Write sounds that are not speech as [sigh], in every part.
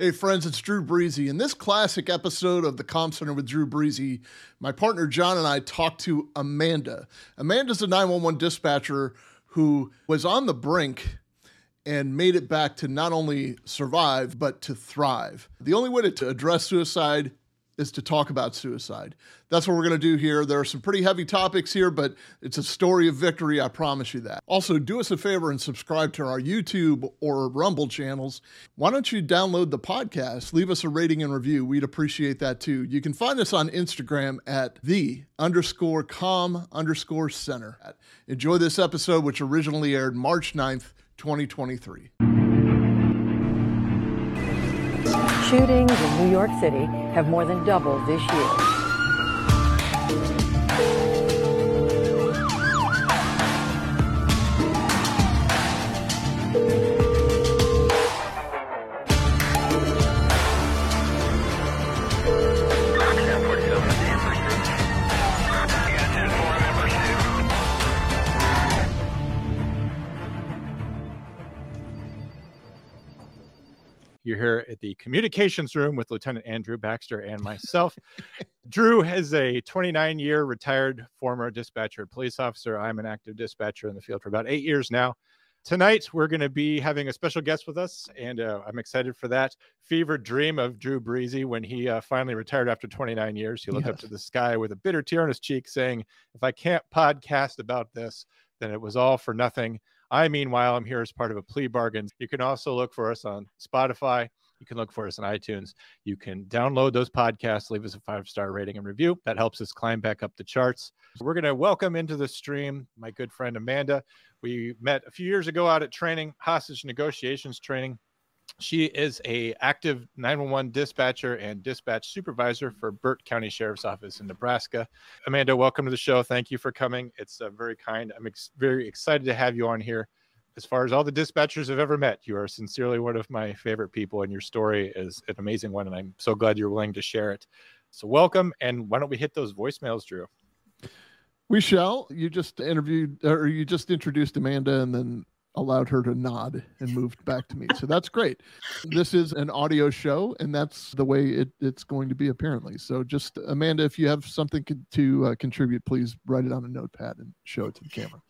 Hey, friends, it's Drew Breezy. In this classic episode of the Com Center with Drew Breezy, my partner John and I talked to Amanda. Amanda's a 911 dispatcher who was on the brink and made it back to not only survive, but to thrive. The only way to address suicide is to talk about suicide. That's what we're going to do here. There are some pretty heavy topics here, but it's a story of victory. I promise you that. Also, do us a favor and subscribe to our YouTube or Rumble channels. Why don't you download the podcast? Leave us a rating and review. We'd appreciate that too. You can find us on Instagram at the underscore com underscore center. Enjoy this episode, which originally aired March 9th, 2023. Shootings in New York City have more than doubled this year. You're here at the communications room with Lieutenant Andrew Baxter and myself. Drew is a 29 year retired former dispatcher, police officer. I'm an active dispatcher in the field for about eight years now. Tonight, we're going to be having a special guest with us, and uh, I'm excited for that. Fever dream of Drew Breezy when he uh, finally retired after 29 years. He looked yes. up to the sky with a bitter tear on his cheek, saying, If I can't podcast about this, then it was all for nothing. I, meanwhile, I'm here as part of a plea bargain. You can also look for us on Spotify. You can look for us on iTunes. You can download those podcasts, leave us a five star rating and review. That helps us climb back up the charts. We're going to welcome into the stream my good friend Amanda. We met a few years ago out at training, hostage negotiations training. She is a active 911 dispatcher and dispatch supervisor for Burt County Sheriff's Office in Nebraska. Amanda, welcome to the show. Thank you for coming. It's uh, very kind. I'm ex- very excited to have you on here. As far as all the dispatchers I've ever met, you are sincerely one of my favorite people, and your story is an amazing one. And I'm so glad you're willing to share it. So, welcome. And why don't we hit those voicemails, Drew? We shall. You just interviewed, or you just introduced Amanda, and then allowed her to nod and moved back to me. So that's great. This is an audio show, and that's the way it, it's going to be apparently. So just Amanda, if you have something to uh, contribute, please write it on a notepad and show it to the camera.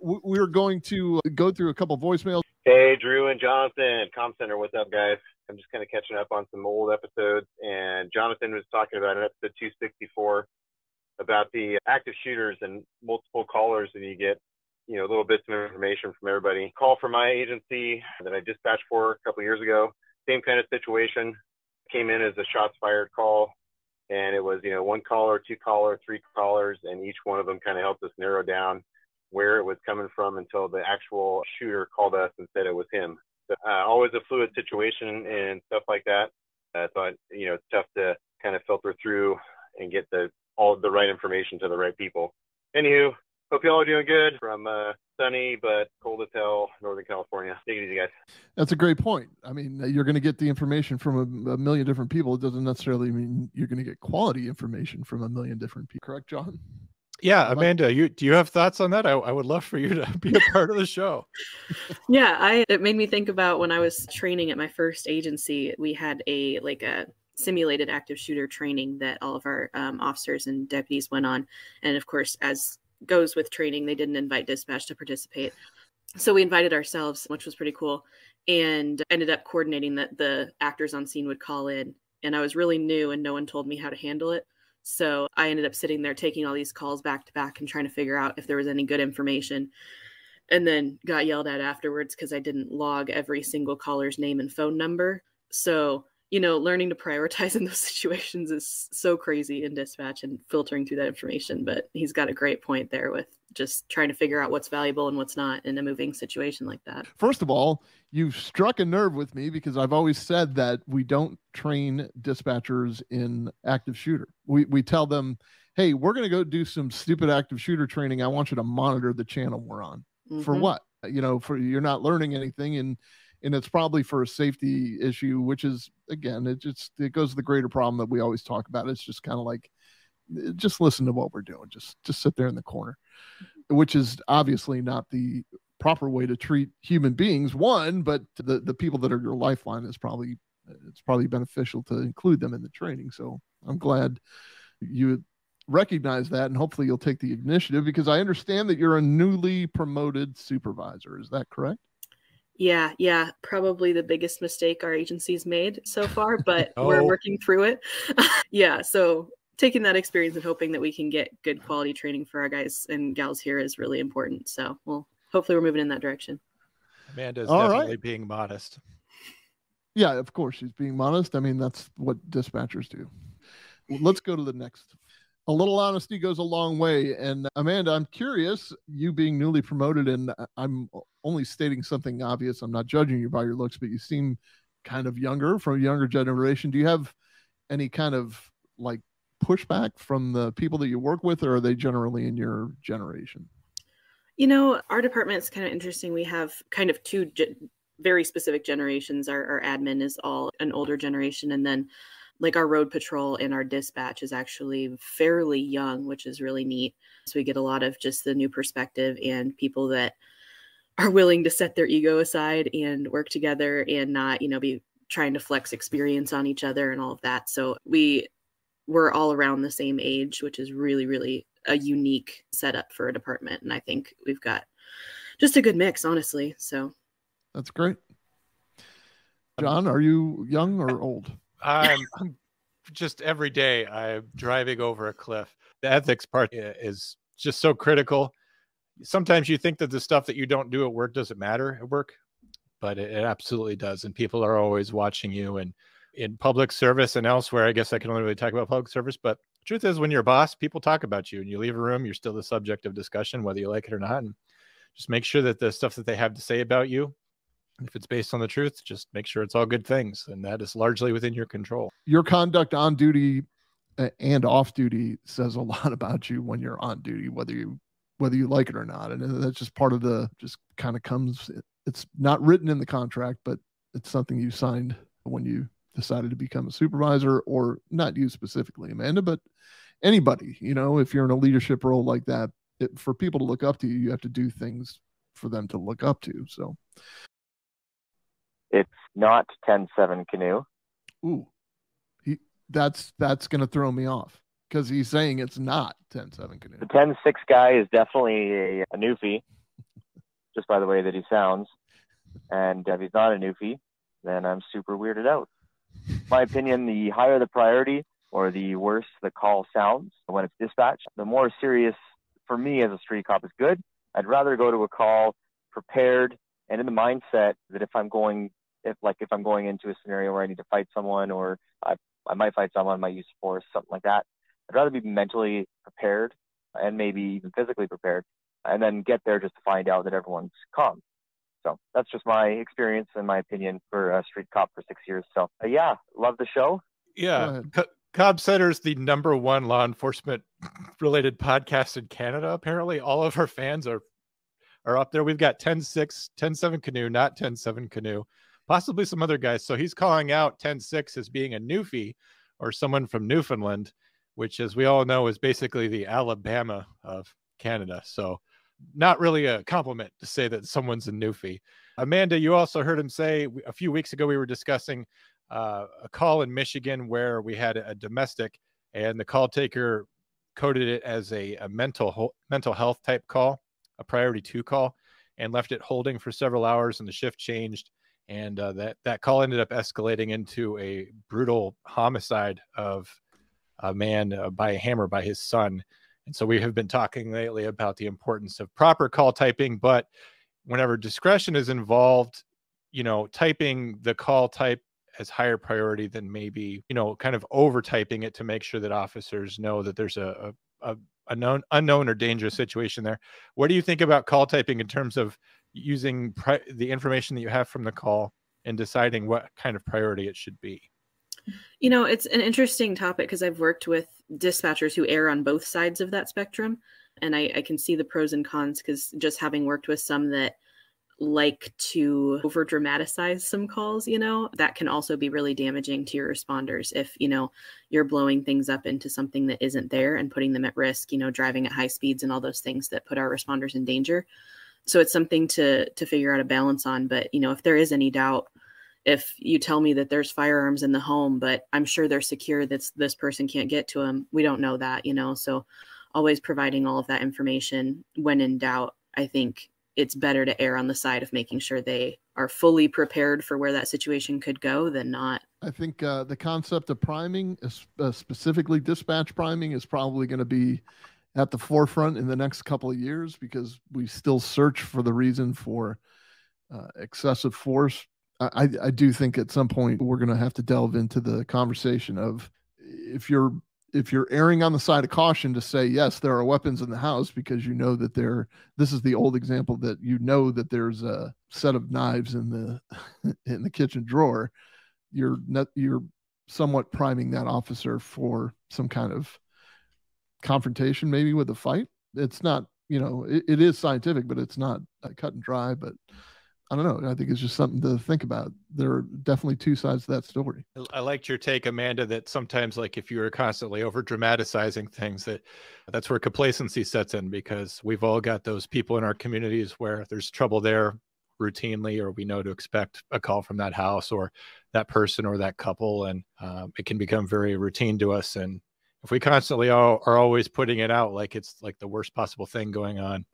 We're going to go through a couple voicemails. Hey, Drew and Jonathan, Com Center, what's up, guys? I'm just kind of catching up on some old episodes, and Jonathan was talking about in episode 264 about the active shooters and multiple callers that you get you know, little bits of information from everybody. Call from my agency that I dispatched for a couple years ago. Same kind of situation. Came in as a shots fired call, and it was you know one caller, two caller, three callers, and each one of them kind of helped us narrow down where it was coming from until the actual shooter called us and said it was him. So, uh, always a fluid situation and stuff like that. Uh, so you know, it's tough to kind of filter through and get the all the right information to the right people. Anywho, Hope y'all are doing good from uh, sunny but cold as hell Northern California. Take it easy, guys. That's a great point. I mean, you're going to get the information from a, a, million different people. It doesn't necessarily mean you're going to get quality information from a million different people. Correct, John? Yeah, Amanda, you do you have thoughts on that? I, I would love for you to [laughs] be a part of the show. [laughs] yeah, I it made me think about when I was training at my first agency. We had a like a simulated active shooter training that all of our um, officers and deputies went on, and of course, as goes with training. They didn't invite dispatch to participate. So we invited ourselves, which was pretty cool, and ended up coordinating that the actors on scene would call in. And I was really new and no one told me how to handle it. So I ended up sitting there taking all these calls back to back and trying to figure out if there was any good information. And then got yelled at afterwards because I didn't log every single caller's name and phone number. So you know, learning to prioritize in those [laughs] situations is so crazy in dispatch and filtering through that information. But he's got a great point there with just trying to figure out what's valuable and what's not in a moving situation like that. First of all, you've struck a nerve with me because I've always said that we don't train dispatchers in active shooter. We we tell them, "Hey, we're going to go do some stupid active shooter training. I want you to monitor the channel we're on." Mm-hmm. For what? You know, for you're not learning anything and and it's probably for a safety issue, which is again, it just it goes to the greater problem that we always talk about. It's just kind of like eh, just listen to what we're doing. Just just sit there in the corner, which is obviously not the proper way to treat human beings. One, but the the people that are your lifeline is probably it's probably beneficial to include them in the training. So I'm glad you recognize that and hopefully you'll take the initiative because I understand that you're a newly promoted supervisor. Is that correct? Yeah, yeah, probably the biggest mistake our agency's made so far, but [laughs] Oh. we're working through it. [laughs] yeah, so taking that experience and hoping that we can get good quality training for our guys and gals here is really important. So, well, hopefully we're moving in that direction. Amanda's All right. definitely being modest. Yeah, of course she's being modest. I mean, that's what dispatchers do. Well, Let's go to the next. A little honesty goes a long way. And Amanda, I'm curious, you being newly promoted, and I- I'm only stating something obvious. I'm not judging you by your looks, but you seem kind of younger from a younger generation. Do you have any kind of like pushback from the people that you work with, or are they generally in your generation? You know, our department's kind of interesting. We have kind of two ge- very specific generations. Our, our admin is all an older generation, and then like our road patrol and our dispatch is actually fairly young, which is really neat. So we get a lot of just the new perspective and people that are willing to set their ego aside and work together and not, you know, be trying to flex experience on each other and all of that. So we we're all around the same age, which is really, really a unique setup for a department. And I think we've got just a good mix, honestly. So That's great. Um, John, are you young or old? I'm, I'm just every day I'm driving over a cliff. The ethics part is just so critical. Sometimes you think that the stuff that you don't do at work doesn't matter at work, but it, it absolutely does. And people are always watching you. And in public service and elsewhere, I guess I can only really talk about public service. But truth is, when you're a boss, people talk about you, and you leave a room, you're still the subject of discussion, whether you like it or not. And just make sure that the stuff that they have to say about you if it's based on the truth, just make sure it's all good things. And that is largely within your control. your conduct on duty uh, and off duty says a [laughs] lot about you when you're on duty whether you whether you like it or not and that's just part of the just kind of comes it's not written in the contract but it's something you signed when you decided to become a supervisor or not you specifically amanda but anybody you know if you're in a leadership role like that it, for people to look up to you you have to do things for them to look up to so It's not 10-7 canoe. ooh he that's that's gonna throw me off because he's saying it's not 10-7 canoe The 10-6 guy is definitely a, a newfie, [laughs] just by the way that he sounds. And if he's not a newfie, then I'm super weirded out. My opinion, the higher the priority or the worse the call sounds when it's dispatched, the more serious for me as a street cop is good. I'd rather go to a call prepared and in the mindset that if I'm going, if like if I'm going into a scenario where I need to fight someone or I, I might fight someone, I might use force, something like that. I'd rather be mentally prepared and maybe even physically prepared and then get there just to find out that everyone's calm. So that's just my experience and my opinion for a street cop for six years. So uh, yeah, love the show. Yeah. Co- Com Center is the number one law enforcement related podcast in Canada. Apparently, all of our fans are are up there. We've got 10 6, 10 7 canoe, not 10 7 canoe, possibly some other guys. So he's calling out 10 6 as being a newfie or someone from Newfoundland, which, as we all know, is basically the Alabama of Canada. So not really a compliment to say that someone's a newfie. Amanda, you also heard him say a few weeks ago we were discussing uh, a call in Michigan where we had a domestic, and the call taker coded it as a, a mental ho- mental health type call, a priority two call, and left it holding for several hours, and the shift changed, and uh, that that call ended up escalating into a brutal homicide of a man uh, by a hammer by his son. And so we have been talking lately about the importance of proper call typing, but whenever discretion is involved, you know, typing the call type as higher priority than maybe, you know, kind of over typing it to make sure that officers know that there's a, a, a, a known, unknown or dangerous situation there. What do you think about call typing in terms of using pri- the information that you have from the call and deciding what kind of priority it should be? You know, it's an interesting topic because I've worked with dispatchers who err on both sides of that spectrum. And I, I can see the pros and cons because just having worked with some that like to over dramatize some calls, you know, that can also be really damaging to your responders if, you know, you're blowing things up into something that isn't there and putting them at risk, you know, driving at high speeds and all those things that put our responders in danger. So it's something to to figure out a balance on. But, you know, if there is any doubt, if you tell me that there's firearms in the home, but I'm sure they're secure that this person can't get to them, we don't know that, you know. So always providing all of that information when in doubt, I think it's better to err on the side of making sure they are fully prepared for where that situation could go than not. I think uh, the concept of priming, uh, specifically dispatch priming, is probably going to be at the forefront in the next couple of years because we still search for the reason for uh, excessive force. I, I do think at some point we're going to have to delve into the conversation of if you're if you're erring on the side of caution to say yes there are weapons in the house because you know that there this is the old example that you know that there's a set of knives in the [laughs] in the kitchen drawer you're not you're somewhat priming that officer for some kind of confrontation maybe with a fight it's not you know it, it is scientific but it's not cut and dry but I don't know. I think it's just something to think about. There are definitely two sides to that story. I liked your take, Amanda, that sometimes like if you are constantly over dramatizing things, that that's where complacency sets in because we've all got those people in our communities where there's trouble there routinely, or we know to expect a call from that house or that person or that couple, and um, it can become very routine to us. And if we constantly are, are always putting it out like it's like the worst possible thing going on,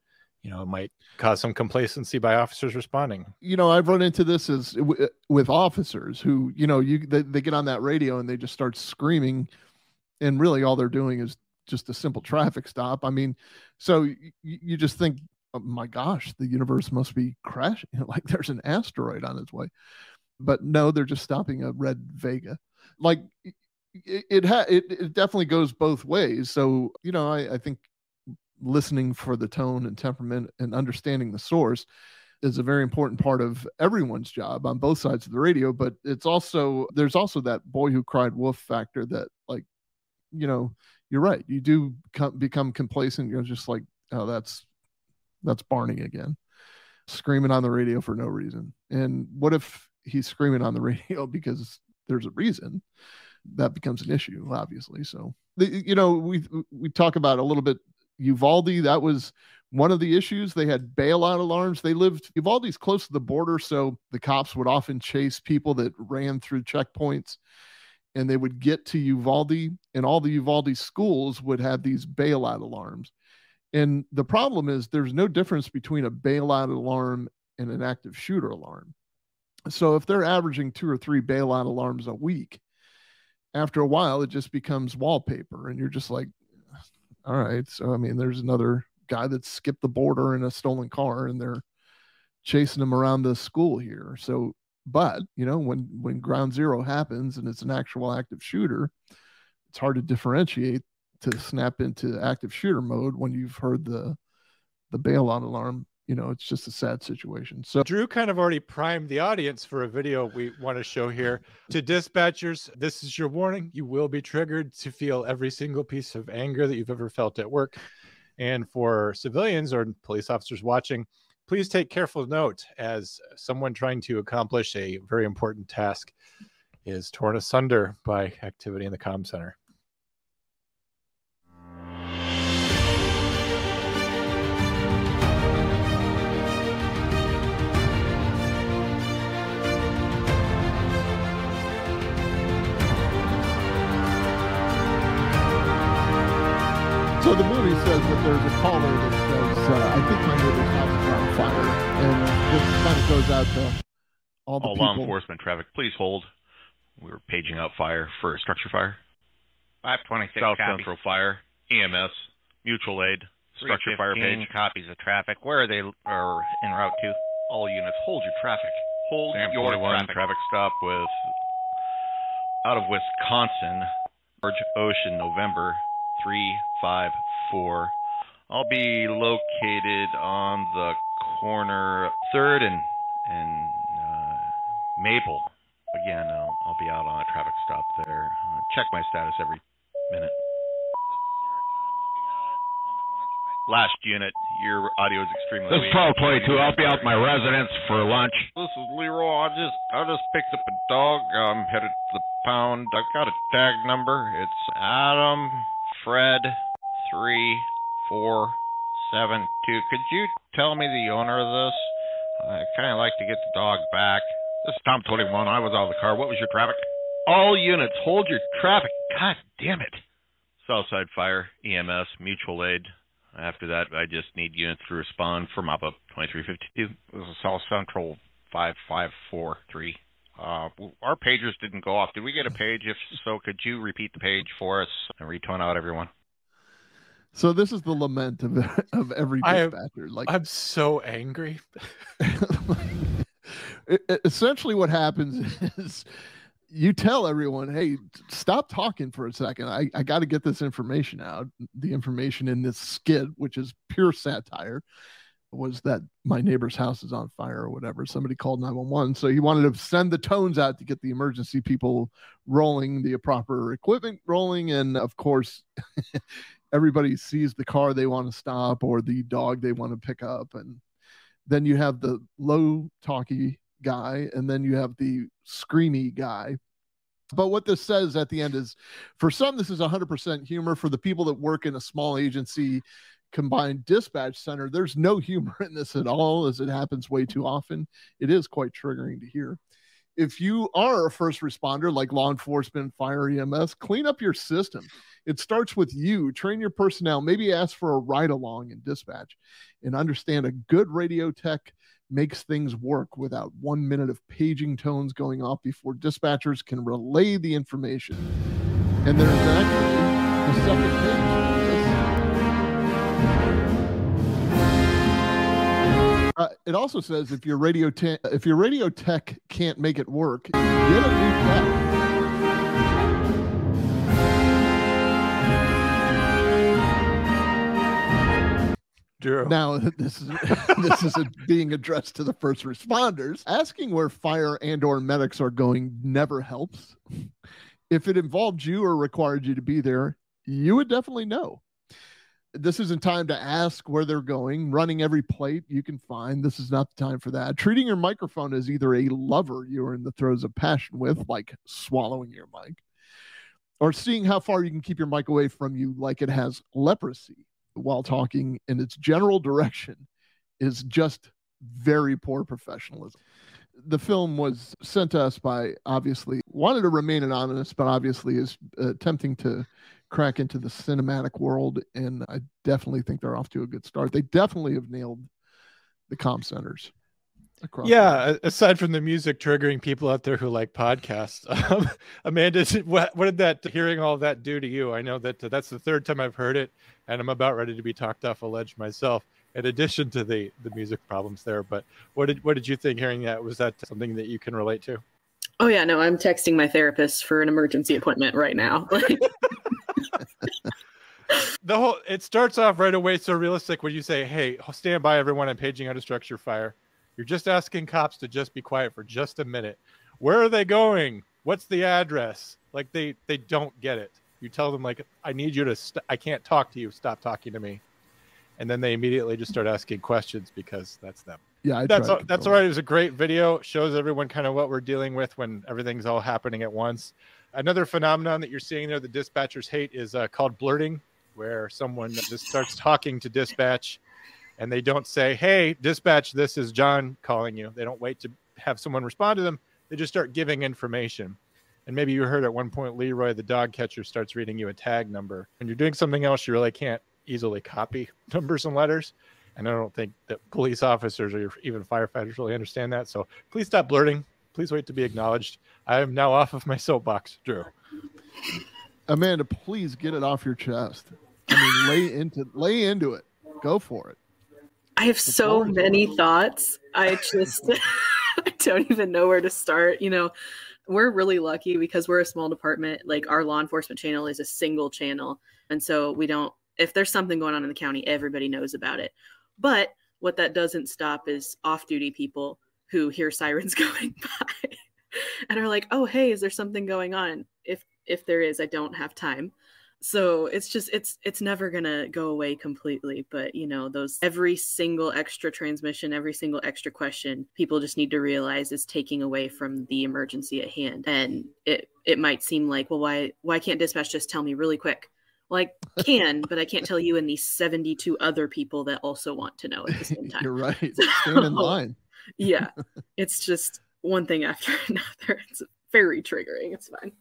you know, it might cause some complacency by officers responding. You know, I've run into this as uh, with officers who, you know, you they, they get on that radio and they just start screaming, and really all they're doing is just a simple traffic stop. I mean, so you, you just think, oh my gosh, the universe must be crashing, [laughs] like there's an asteroid on its way. But no, they're just stopping a red Vega. Like it, it, ha- it, it definitely goes both ways. So you know, I, I think listening for the tone and temperament and understanding the source is a very important part of everyone's job on both sides of the radio but it's also there's also that boy who cried wolf factor that like you know you're right. You do become complacent. You're just like oh that's that's barney again. Screaming on the radio for no reason. And what if he's screaming on the [laughs] radio because there's a reason that becomes an issue obviously so the, you know we we talk about a little bit Uvalde, that was one of the issues. They had bailout alarms. They lived, Uvalde's close to the border, so the cops would often chase people that ran through checkpoints and they would get to Uvalde, and all the Uvalde schools would have these bailout alarms. And the problem is there's no difference between a bailout alarm and an active shooter alarm. So if they're averaging two or three bailout alarms a week, after a while it just becomes wallpaper and you're just like all right. So I mean, there's another guy that skipped the border in a stolen car, and they're chasing him around the school here. So, but you know, when when ground zero happens and it's an actual active shooter, it's hard to differentiate to snap into active shooter mode when you've heard the the bailout alarm you know it's just a sad situation. So drew kind of already primed the audience for a video we want to show here. To dispatchers this is your warning. You will be triggered to feel every single piece of anger that you've ever felt at work. And for civilians or police officers watching please take careful note as someone trying to accomplish a very important task is torn asunder by activity in the comm center So the movie says that there's a caller that says, uh, "I think my neighbor's house is on fire," and this kind of goes out to all the all people. law enforcement traffic. Please hold. We were paging out fire for a structure fire. 526 South copies. Central Fire, EMS, mutual aid, structure fire page. copies of traffic. Where are they are en route to? All units, hold your traffic. Hold Sam your 41 traffic. traffic stop with out of Wisconsin, George Ocean, November three five four. I'll be located on the corner Third and and uh, Maple. Again, I'll I'll be out on a traffic stop there. Uh, check my status every minute. Last unit, your audio is extremely This is weak. 1222. I'll be out at my residence for lunch. This is Leroy. I just I just picked up a dog. I'm headed to the pound. I've got a tag number. It's Adam Fred three four seven two. Could you tell me the owner of this? I kind of like to get the dog back. This is Tom 21. I was out of the car. What was your traffic? All units, hold your traffic. God damn it. Southside Fire, EMS, mutual aid. After that, I just need units to respond for mop up 2352. This is South Central 5543. Uh, our pagers didn't go off. Did we get a page? If so, could you repeat the page for us and retone out everyone? So this is the lament of [laughs] of every I dispatcher. like I'm so angry. [laughs] [laughs] Essentially what happens is you tell everyone hey stop talking for a second i, I got to get this information out the information in this skit which is pure satire was that my neighbor's house is on fire or whatever. Somebody called 911 so he wanted to send the tones out to get the emergency people rolling the proper equipment rolling. And of course [laughs] everybody sees the car they want to stop or the dog they want to pick up. And then you have the low talky guy and then you have the screamy guy. But what this says at the end is for some this is 100% humor. For the people that work in a small agency combined dispatch center there's no humor in this at all as it happens way too often. It is quite triggering to hear. If you are a first responder like law enforcement fire ems clean up your system. It starts with you. Train your personnel. Maybe ask for a ride along in dispatch. And understand a good radio tech makes things work without one minute of paging tones going off before dispatchers can relay the information. And there's actually the second page. Uh, it also says if your radio te- if your radio tech can't make it work, get a new tech. Drew. Now [laughs] this is [laughs] this is being addressed to the first responders. Asking where fire and or medics are going never helps. If it involved you or required you to be there, you would definitely know. This isn't time to ask where they're going, running every plate you can find. This is not the time for that. Treating your microphone as either a lover you are in the throes of passion with, like swallowing your mic, or seeing how far you can keep your mic away from you like it has leprosy while talking in its general direction is just very poor professionalism. The film was sent to us by obviously wanted to remain anonymous, but obviously is uh, attempting to crack into the cinematic world. And I definitely think they're off to a good start. They definitely have nailed the comm centers. across the Yeah, a- aside from the music triggering people out there who like podcasts, [laughs] um, Amanda, [laughs] what, what did that hearing all that do to you? I know that uh, that's the third time I've heard it, and I'm about ready to be talked off a ledge myself. In addition to the the music problems there, but what did what did you think hearing that? Was that something that you can relate to? Oh yeah, no, I'm texting my therapist for an emergency appointment right now. [laughs] Like, The whole it starts off right away so realistic when you say, "Hey, stand by, everyone! I'm paging out a structure fire." You're just asking cops to just be quiet for just a minute. Where are they going? What's the address? Like they they don't get it. You tell them like, "I need you to. St- I can't talk to you. Stop talking to me." And then they immediately just start asking questions because that's them. Yeah, I that's all, that's all right. It was a great video. Shows everyone kind of what we're dealing with when everything's all happening at once. Another phenomenon that you're seeing there, the dispatchers hate, is uh, called blurting, where someone just starts talking to dispatch, and they don't say, "Hey, dispatch, this is John calling you." They don't wait to have someone respond to them. They just start giving information. And maybe you heard at one point Leroy, the dog catcher, starts reading you a tag number. When you're doing something else, you really can't easily copy [laughs] numbers and letters. And I don't think that police officers or even firefighters really understand that. So please stop blurting. Please wait to be acknowledged. I am now off of my soapbox, Drew. Amanda, please get it off your chest. I mean, lay into lay into it. Go for it. I have so many yours. thoughts. I just [laughs] I don't even know where to start. You know, we're really lucky because we're a small department. Like our law enforcement channel is a single channel. And so we don't if there's something going on in the county, everybody knows about it. But what that doesn't stop is off-duty people who hear sirens [laughs] going by and are like, "Oh, hey, is there something going on?" If if there is, I don't have time so it's just it's it's never gonna go away completely but you know those every single extra transmission every single extra question people just need to realize is taking away from the emergency at hand and it it might seem like well why why can't dispatch just tell me really quick well i can but i can't tell you and these 72 other people that also want to know at the same [laughs] time You're right. [laughs] Stand in line. Yeah it's just one thing after [laughs] another. It's very triggering. It's fine.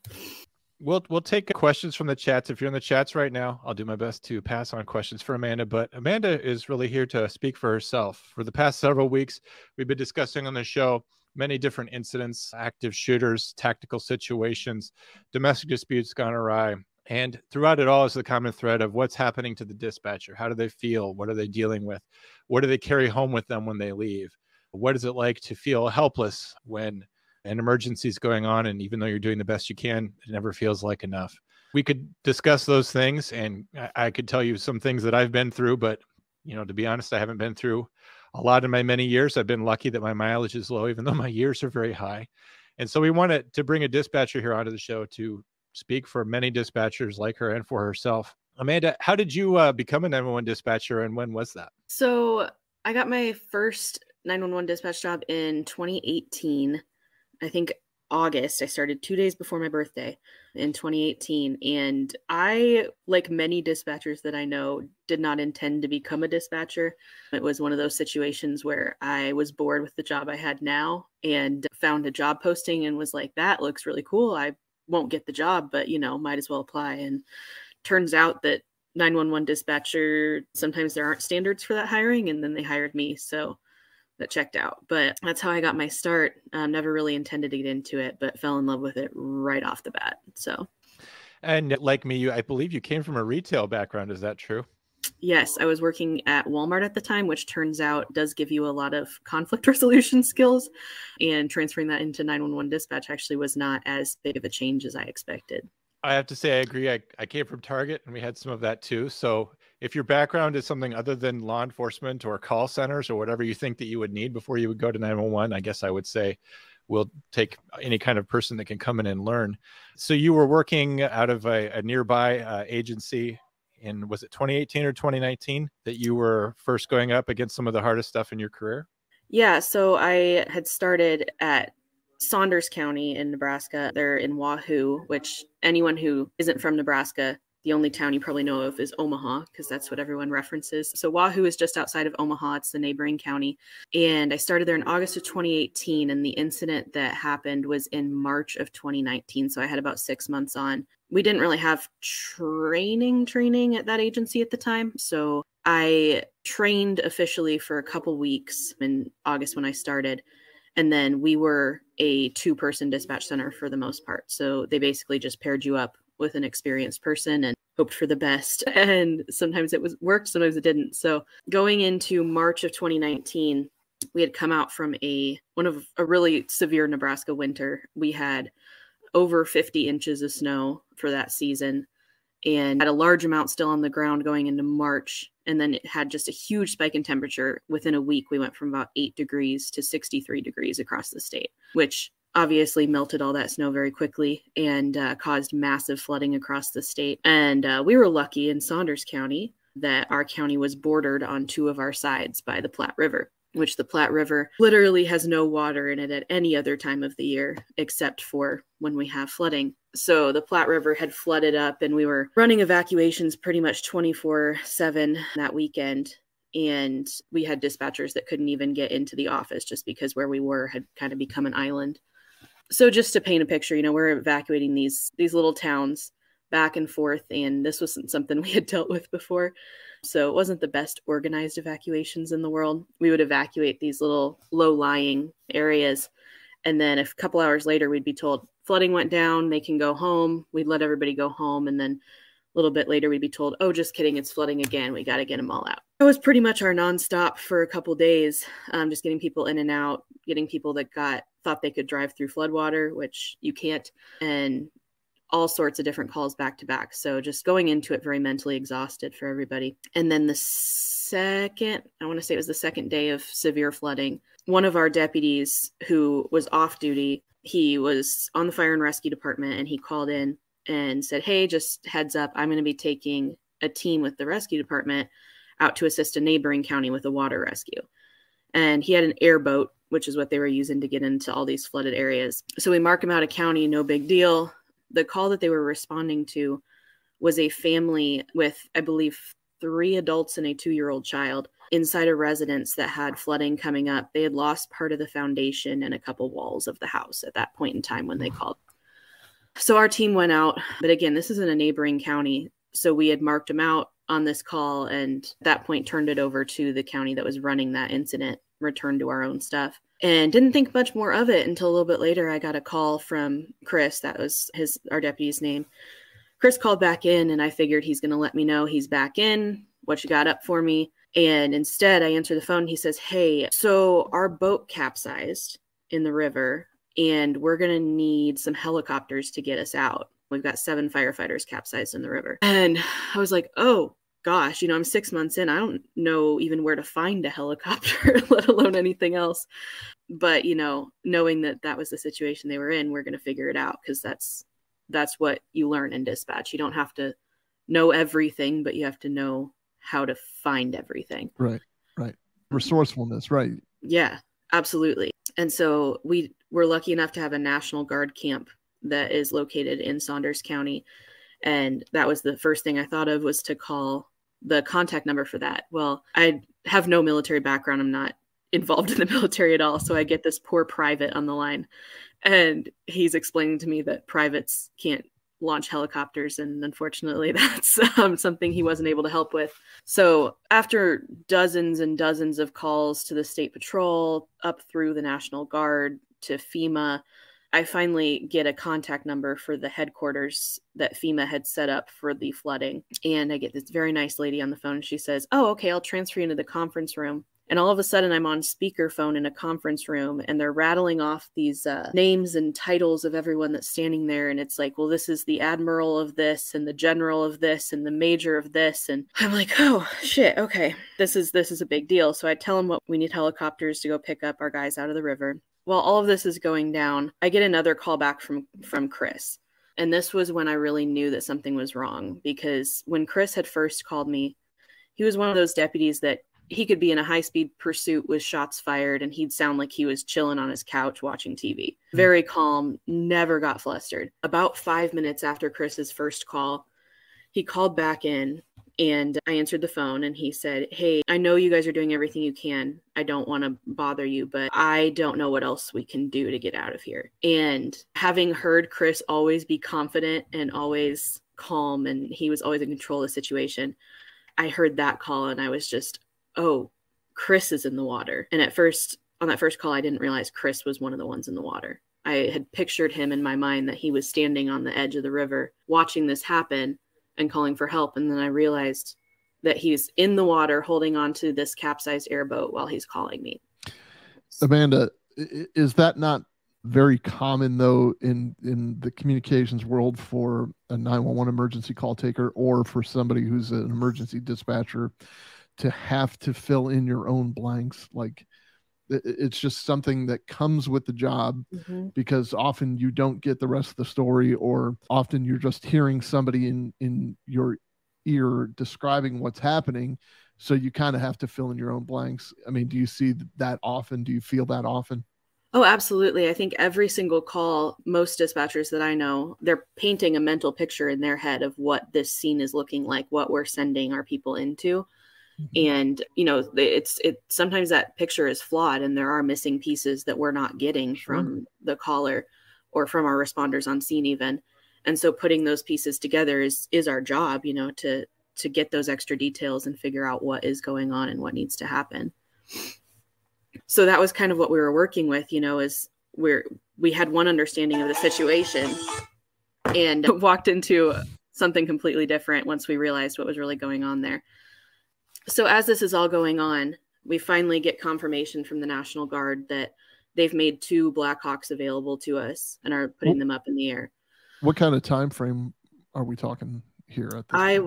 We'll we'll take questions from the chats. If you're in the chats right now, I'll do my best to pass on questions for Amanda. But Amanda is really here to speak for herself. For the past several weeks, we've been discussing on the show many different incidents, active shooters, tactical situations, domestic disputes gone awry. And throughout it all is the common thread of what's happening to the dispatcher. How do they feel? What are they dealing with? What do they carry home with them when they leave? What is it like to feel helpless when an emergency is going on? And even though you're doing the best you can, it never feels like enough. We could discuss those things, and I could tell you some things that I've been through, but you know, to be honest, I haven't been through a lot in my many years. I've been lucky that my mileage is low, even though my [laughs] years are very high. And so we wanted to bring a dispatcher here onto the show to speak for many dispatchers like her and for herself. Amanda, how did you uh, become a 911 dispatcher and when was that? So I got my first 911 dispatch job in 2018. I think August. I started two days before my birthday in 2018. And I, like many dispatchers that I know, did not intend to become a dispatcher. It was one of those situations where I was bored with the job I had now and found a job posting and was like, that looks really cool. I won't get the job, but you know, might as well apply. And turns out that 911 dispatcher, sometimes there aren't standards for that hiring. And then they hired me. So that checked out. But that's how I got my start. Um, never really intended to get into it, but fell in love with it right off the bat. So, and like me, you I believe you came from a retail background. Is that true? Yes, I was working at Walmart at the time, which turns out does give you a lot of [laughs] conflict resolution skills. And transferring that into 911 dispatch actually was not as big of a change as I expected. I have to say, I agree. I, I came from Target and we had some of that too. So if your background is something other than law enforcement or call centers or whatever you think that you would need before you would go to 911, I guess I would say we'll take any kind of person that can come in and learn. So you were working out of a, a nearby uh, agency in, was it 2018 or 2019 that you were first going up against some of the hardest stuff in your career? Yeah. So I had started at Saunders County in Nebraska. They're in Wahoo, which anyone who isn't from Nebraska, the only town you probably know of is Omaha, because that's what everyone references. So Wahoo is just outside of Omaha, it's the neighboring county. And I started there in August of 2018. And the incident that happened was in March of 2019. So I had about six months on. We didn't really have training training at that agency at the time. So I trained officially for a couple weeks in August when I started and then we were a two person dispatch center for the most part. So they basically just paired you up with an experienced person and hoped for the best. [laughs] And sometimes it was worked, sometimes it didn't. So going into March of 2019, we had come out from a one of a really severe Nebraska winter. We had over 50 inches of snow for that season and had a large amount still on the ground going into March. And then it had just a huge spike in temperature. Within a week, we went from about eight degrees to 63 degrees across the state, which obviously melted all that snow very quickly and uh, caused massive flooding across the state. And uh, we were lucky in Saunders County that our county was bordered on two of our sides by the Platte River which the Platte River literally has no water in it at any other time of the year except for when we have flooding. So the Platte River had flooded up, and we were running evacuations pretty much 24 7 that weekend. And we had dispatchers that couldn't even get into the office just because where we were had kind of become an island. So just to paint a picture, you know, we're evacuating these these little towns back and forth, and this wasn't something [laughs] we had dealt with before. So it wasn't the best organized evacuations in the world. We would evacuate these little low lying areas. And then a couple hours later, we'd be told flooding went down, they can go home. We'd let everybody go home. And then a little bit later, we'd be told, oh, just kidding, it's flooding again. We got to get them all out. It was pretty much our nonstop for a couple days, um, just getting people in and out, getting people that got thought they could drive through floodwater, which you can't, and all sorts of different calls back to back. So just going into it very mentally exhausted for everybody. And then the second, I want to say it was the second day of severe flooding, one of our deputies who was off duty, he was on the fire and rescue department and he called in and said, Hey, just heads up, I'm going to be taking a team with the rescue department out to assist a neighboring county with a water rescue. And he had an airboat, which is what they were using to get into all these flooded areas. So we mark him out of county, no big deal the call that they were responding to was a family with, I believe, three adults and a two year old child inside a residence that had flooding coming up. They had lost part of the foundation and a couple walls of the house at that point in time when they called. So our team went out, but again, this is in a neighboring county. So we had marked them out on this call and at that point turned it over to the county that was running that incident, returned to our own stuff. And didn't think much more of it until a little bit later I got a call from Chris, that was his our deputy's name. Chris called back in and I figured he's going to let me know he's back in, what you got up for me. And instead, I answer the phone. He says, Hey, so our boat capsized in the river and we're going to need some helicopters to get us out. We've got seven firefighters capsized in the river. And I was like, oh, gosh, you know, I'm six months in. I don't know even where to find a helicopter, [laughs] let alone anything else. But, you know, knowing that that was the situation they were in, we're going to figure it out because that's that's what you learn in dispatch. You don't have to know everything, but you have to know how to find everything. Right. Right. Resourcefulness, right. Yeah, absolutely. And so we were lucky enough to have a National Guard camp that is located in Saunders County. And that was the first thing I thought of was to call the contact number for that. Well, I have no military background. I'm not involved in the [laughs] military at all. So I get this poor private on the line. And he's explaining to me that privates can't launch helicopters. And unfortunately, [laughs] that's um, something he wasn't able to help with. So after dozens and dozens of calls to the state patrol, up through the National Guard to FEMA, I finally get a contact number for the headquarters that FEMA had set up for the flooding. And I get this very nice lady on the phone. She says, Oh, okay, I'll transfer you into the conference room. And all of a sudden, I'm on speakerphone in a conference room, and they're rattling off these uh, names and titles of everyone that's standing there. And it's like, well, this is the admiral of this, and the general of this, and the major of this. And I'm like, oh shit, okay, this is this is a big deal. So I tell them what we need helicopters to go pick up our guys out of the river while all of this is going down, I get another call back from from Chris. And this was when I really knew that something was wrong because when Chris had first called me, he was one of those deputies that he could be in a high speed pursuit with shots fired and he'd sound like he was chilling on his couch watching TV. Hmm. Very calm, never got flustered. About five minutes after Chris's first call, he called back in and I answered the phone and he said, Hey, I know you guys are doing everything you can. I don't want to bother you, but I don't know what else we can do to get out of here. And having heard Chris always be confident and always calm, and he was always in control of the situation, I heard that call and I was just, Oh, Chris is in the water. And at first, on that first call, I didn't realize Chris was one of the ones in the water. I had pictured him in my mind that he was standing on the edge of the river watching this happen and calling for help. And then I realized that he's in the water holding on to this capsized airboat while he's calling me. Amanda, is that not very common though in in the communications world for a 911 emergency call taker or for somebody who's an emergency dispatcher to have to fill in your own blanks like it's just something that comes with the job mm-hmm. because often you don't get the rest of the story or often you're just hearing somebody in in your ear describing what's happening so you kind of have to fill in your own blanks i mean do you see that often do you feel that often Oh, absolutely. I think every single call, most dispatchers that I know, they're painting a mental picture in their head of what this scene is looking like, what we're sending our people into. Mm-hmm. and you know it's it sometimes that picture is flawed and there are missing pieces that we're not getting sure. from the caller or from our responders on scene even and so putting those pieces together is is our job you know to to get those extra details and figure out what is going on and what needs to happen so that was kind of what we were working with you know is we're we had one understanding of the situation and [laughs] walked into something completely different once we realized what was really going on there so as this is all going on, we finally get confirmation from the National Guard that they've made two Blackhawks available to us and are putting them up in the air. What kind of time frame are we talking here at this I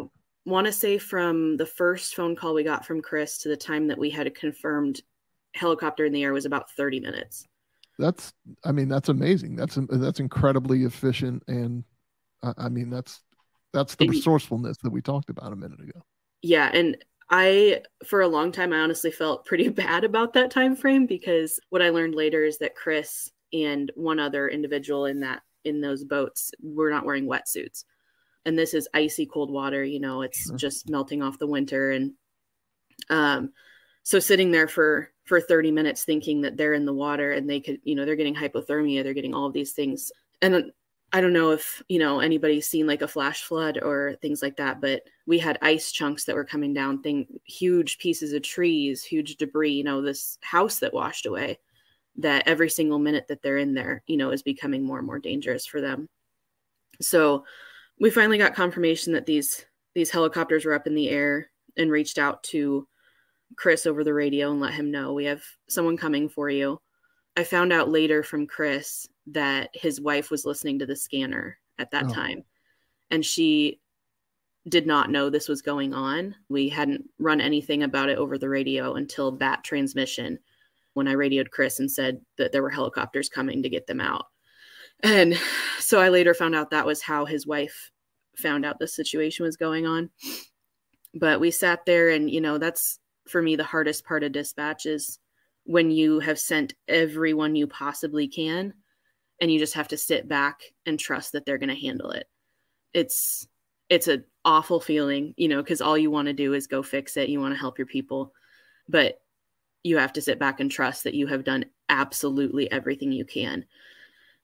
want to say from the first phone call we got from Chris to the time that we had a confirmed helicopter in the air was about 30 minutes. That's I mean that's amazing. That's that's incredibly efficient and I mean that's that's the resourcefulness that we talked about a minute ago. Yeah, and I for a long time I honestly felt pretty [laughs] bad about that time frame because what I learned later is that Chris and one other individual in that in those boats were not wearing wetsuits. And this is icy cold water, you know, it's sure. just melting off the winter and um so sitting there for for 30 minutes thinking that they're in the water and they could you know they're getting hypothermia they're getting all of these things and i don't know if you know anybody's seen like a flash flood or things like that but we had ice chunks that were coming down thing huge pieces of trees huge debris you know this house that washed away that every single minute that they're in there you know is becoming more and more dangerous for them so we finally got confirmation that these these helicopters were up in the air and reached out to Chris over the radio and let him know we have someone coming for you. I found out later from Chris that his wife was listening to the scanner at that oh. time and she did not know this was going on. We hadn't run anything about it over the radio until that transmission when I radioed Chris and said that there were helicopters coming to get them out. And so I later found out that was how his wife found out the situation was going on. But we sat there and, you know, that's for me the hardest part of dispatch is when you have sent everyone you possibly can and you just have to sit back and trust that they're going to handle it. It's it's an awful feeling you know because all you want to do is go fix it. You want to help your people. But you have to sit back and trust that you have done absolutely everything you can.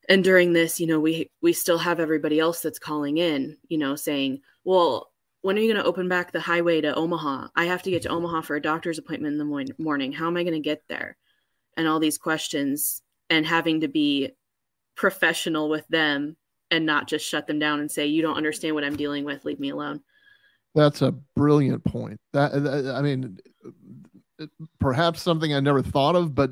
And during this you know we we still have everybody else that's calling in you know saying well when are you going to open back the highway to Omaha? I have to get to mm-hmm. Omaha for a doctor's appointment in the morning. How am I going to get there? And all these questions, and having to be professional with them and not just shut them down and say, You don't understand what I'm dealing with. Leave me alone. That's a brilliant point. That, uh, that I mean, uh, perhaps something I never thought of, but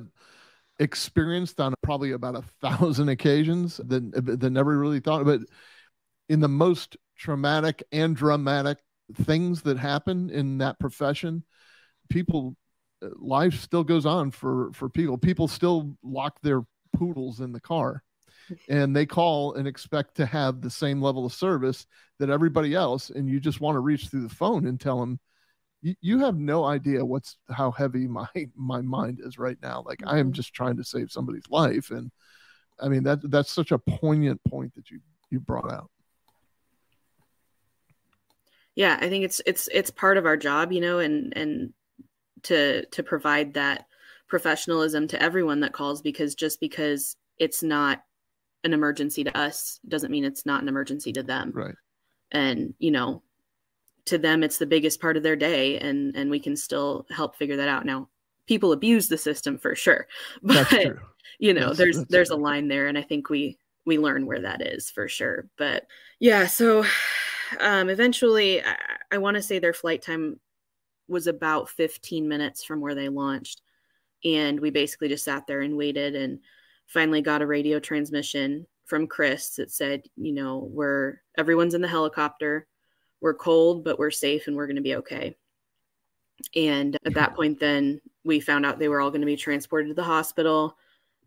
experienced on probably about a thousand occasions that, uh, that never really thought. of But in the most traumatic and dramatic things that happen in that profession people uh, life still goes on for for people. People still lock their poodles in the car [laughs] and they call and expect to have the same level of service that everybody else and you just want to reach through the phone and tell them you, have no idea what's how heavy [laughs] my my mind is right now. Like i am mm-hmm. just trying to save somebody's life and i mean that that's such a poignant point that you you brought out yeah i think it's it's it's part of our job you know and and to to provide that professionalism to everyone that calls because just because it's not an emergency to us doesn't mean it's not an emergency to them. Right. And you know to them it's the biggest part of their day and and we can still help figure that out. Now people abuse the system for sure [laughs] but you know that's, there's that's there's true. a line there and i think we we learn where that is for sure. But yeah so um, eventually, I, I want to say their flight time was about 15 minutes from where they launched. And we basically just sat there and waited and finally got a radio transmission from Chris that said, you know, we're everyone's in the helicopter. We're cold, but we're safe and we're going to be okay. And at that point, then we found out they were all going to be transported to the hospital.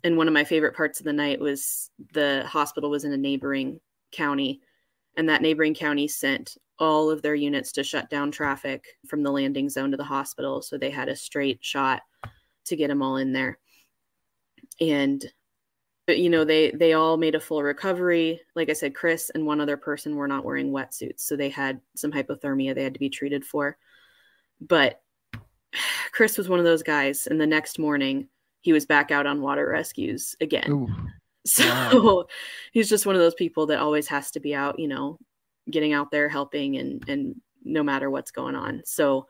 And one of my favorite parts of the night was the hospital was in a neighboring county and that neighboring county sent all of their units to shut down traffic from the landing zone to the hospital. So they had a straight shot to get them all in there. And you know they they all made a full recovery. Like i said chris and one other person were not wearing wetsuits so they had some hypothermia they had to be treated for. But [sighs] chris was one of those guys and the next morning he was back out on water rescues again. Ooh. [laughs] So wow. he's just one of those people that always has to be out, you know, getting out there helping and and no matter what's going on. So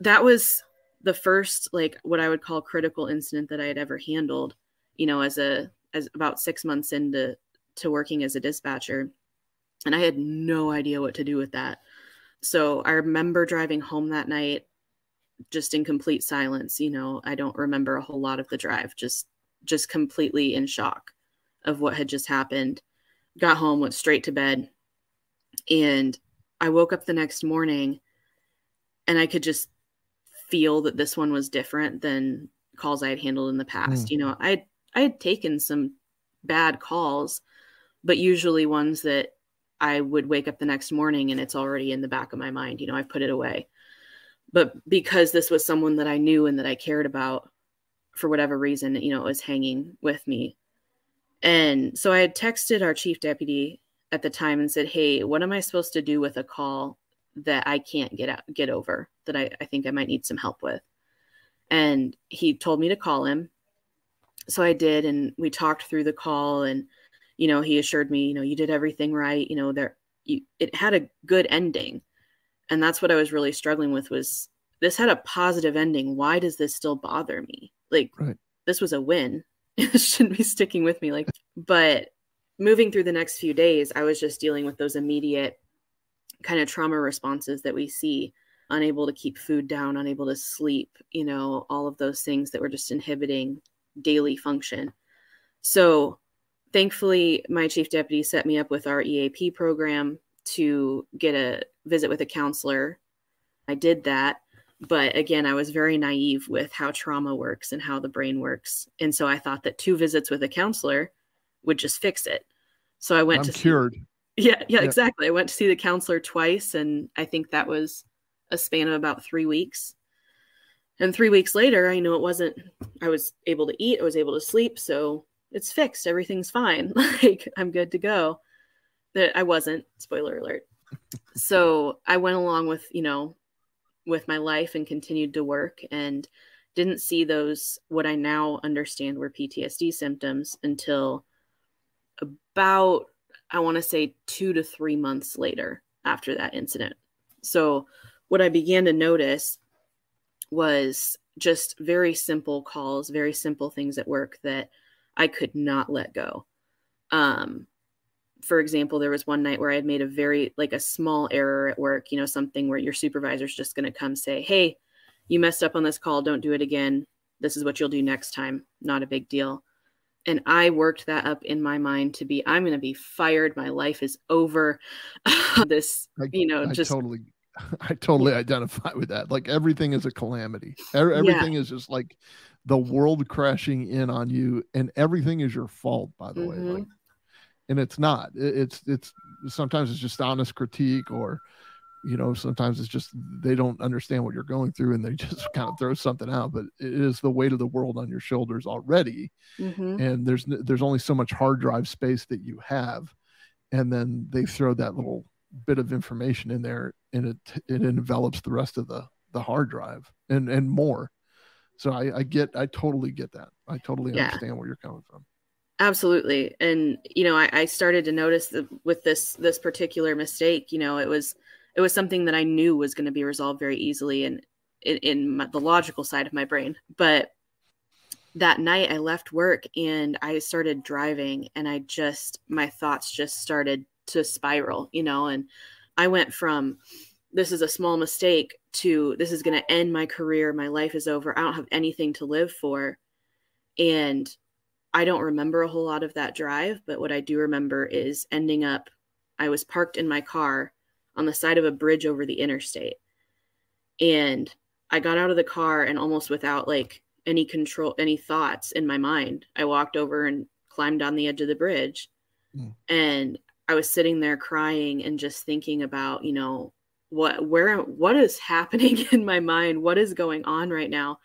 that was the first like what I would call critical incident that I had ever handled, you know, as a as about 6 months into to working as a dispatcher. And I had no idea what to do with that. So I remember driving home that night just in complete silence, you know, I don't remember a whole lot of the drive, just just completely in shock of what had just happened. Got home, went straight to bed. And I woke up the next morning and I could just feel that this one was different than calls I had handled in the past. Mm. You know, I I had taken some bad calls, but usually ones that I would wake up the next morning and it's already in the back of my mind. You know, I've put it away. But because this was someone that I knew and that I cared about, for whatever reason, you know, it was hanging with me. And so I had texted our chief deputy at the time and said, Hey, what am I supposed to do with a call that I can't get out, get over that I, I think I might need some help with? And he told me to call him. So I did. And we talked through the call. And, you know, he assured me, you know, you did everything right. You know, there, you, it had a good ending. And that's what I was really struggling with was this had a positive ending. Why does this still bother me? Like, right. this was a win. [laughs] It shouldn't be sticking with me. Like, but moving through the next few days, I was just dealing with those immediate kind of trauma responses that we see unable to keep food down, unable to sleep, you know, all of those things that were just inhibiting daily function. So, thankfully, my chief deputy set me up with our EAP program to get a visit with a counselor. I did that. But again, I was very naive with how trauma works and how the brain works. And so I thought that two visits with a counselor would just fix it. So I went I'm to cured. See, [laughs] yeah, yeah, yeah, exactly. I went to see the counselor twice, and I think that was a span of about three weeks. And three weeks later, I know it wasn't. I was able to eat. I was able to sleep. So it's fixed. Everything's fine. [laughs] like I'm good to go. That I wasn't. Spoiler alert. [laughs] so I went along with you know, with my life and continued to work and didn't see those what I now understand were PTSD symptoms until about, I want to say, two to three months later after that incident. So, what I began to notice was just very simple calls, very simple things at work that I could not let go. Um, for example, there was one night where I had made a very like a small error at work, you know, something where your supervisor's just going to come say, "Hey, you messed up on this call, don't do it again. This is what you'll do next time. Not a big deal." And I worked that up in my mind to be I'm going to be fired. My life is over. [laughs] this, I, you know, I just totally, [laughs] I totally identify with that. Like everything is a calamity. Everything yeah. is just like the world crashing in on you, and everything is your fault. By the mm-hmm. way, like, and it's not. It's it's sometimes it's just honest critique or you know sometimes it's just they don't understand what you're going through and they [laughs] just kind of throw something out but it is the weight of the world on your shoulders already. Mm-hmm. and there's there's only so much hard drive space that you have. And then they throw that little bit of information in there and it it envelops the rest of the the hard drive and and more. So i i get i totally get that. I totally yeah. understand where you're coming from. Absolutely. And you know I, I started to notice that with this this particular mistake you know it was it was something that I knew was going to be resolved very easily and in, in my, the logical side of my brain. But that night I left work and I started driving and I just my thoughts just started to spiral, you know, and I went from this is a small mistake to this is going to end my career, my life is over. I don't have anything to live for. And I don't remember a whole lot of that drive, but what I do remember is ending up I was parked in my car on the side of a bridge over the interstate. And I got out of the car and almost without like any control, any thoughts in my mind, I walked over and climbed on the edge of the bridge. Mm. And I was sitting there crying and just thinking about, you know, what, where, what is happening [laughs] in my mind? What is going on right now?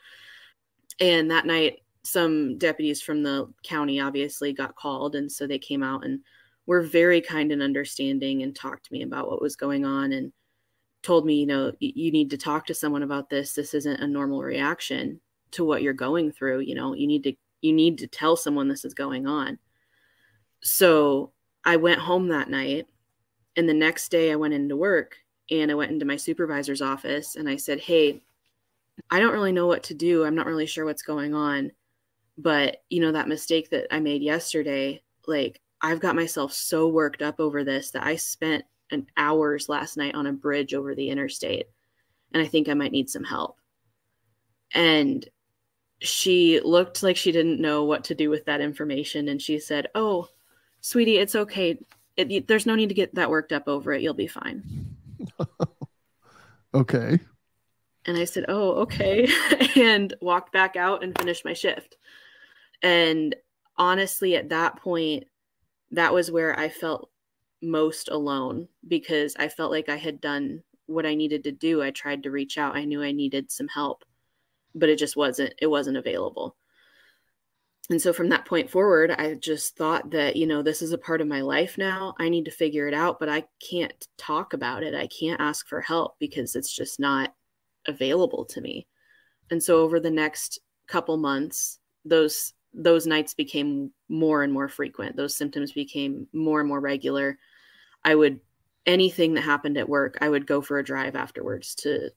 And that night, some deputies from the county obviously got called. And so they came out and were very kind and understanding and talked to me about what was going on and told me, you know, you need to talk to someone about this. This isn't a normal reaction to what you're going through. You know, you need to you need to tell someone this is going on. So I went home that night and the next day I went into work and I went into my supervisor's office and I said, Hey, I don't really know what to do. I'm not really sure what's going on. But, you know, that mistake that I made yesterday, like, I've got myself so worked up over this that I spent an hours last night on a bridge over the interstate and I think I might need some help. And she looked like she didn't know what to do with that information and she said, "Oh, sweetie, it's okay. It, there's no need to get that worked up over it. You'll be fine." [laughs] okay. And I said, "Oh, okay." [laughs] and walked back out and finished my shift. And honestly at that point that was where I felt most alone because I felt like I had done what I needed to do. I tried to reach out. I knew I needed some help, but it just wasn't it wasn't available. And so from that point forward, I just thought that, you know, this is a part of my life now. I need to figure it out, but I can't talk about it. I can't ask for help because it's just not available to me. And so over the next couple months, those those nights became more and more frequent. Those symptoms became more and more regular. I would anything that happened at work, I would go for a drive afterwards to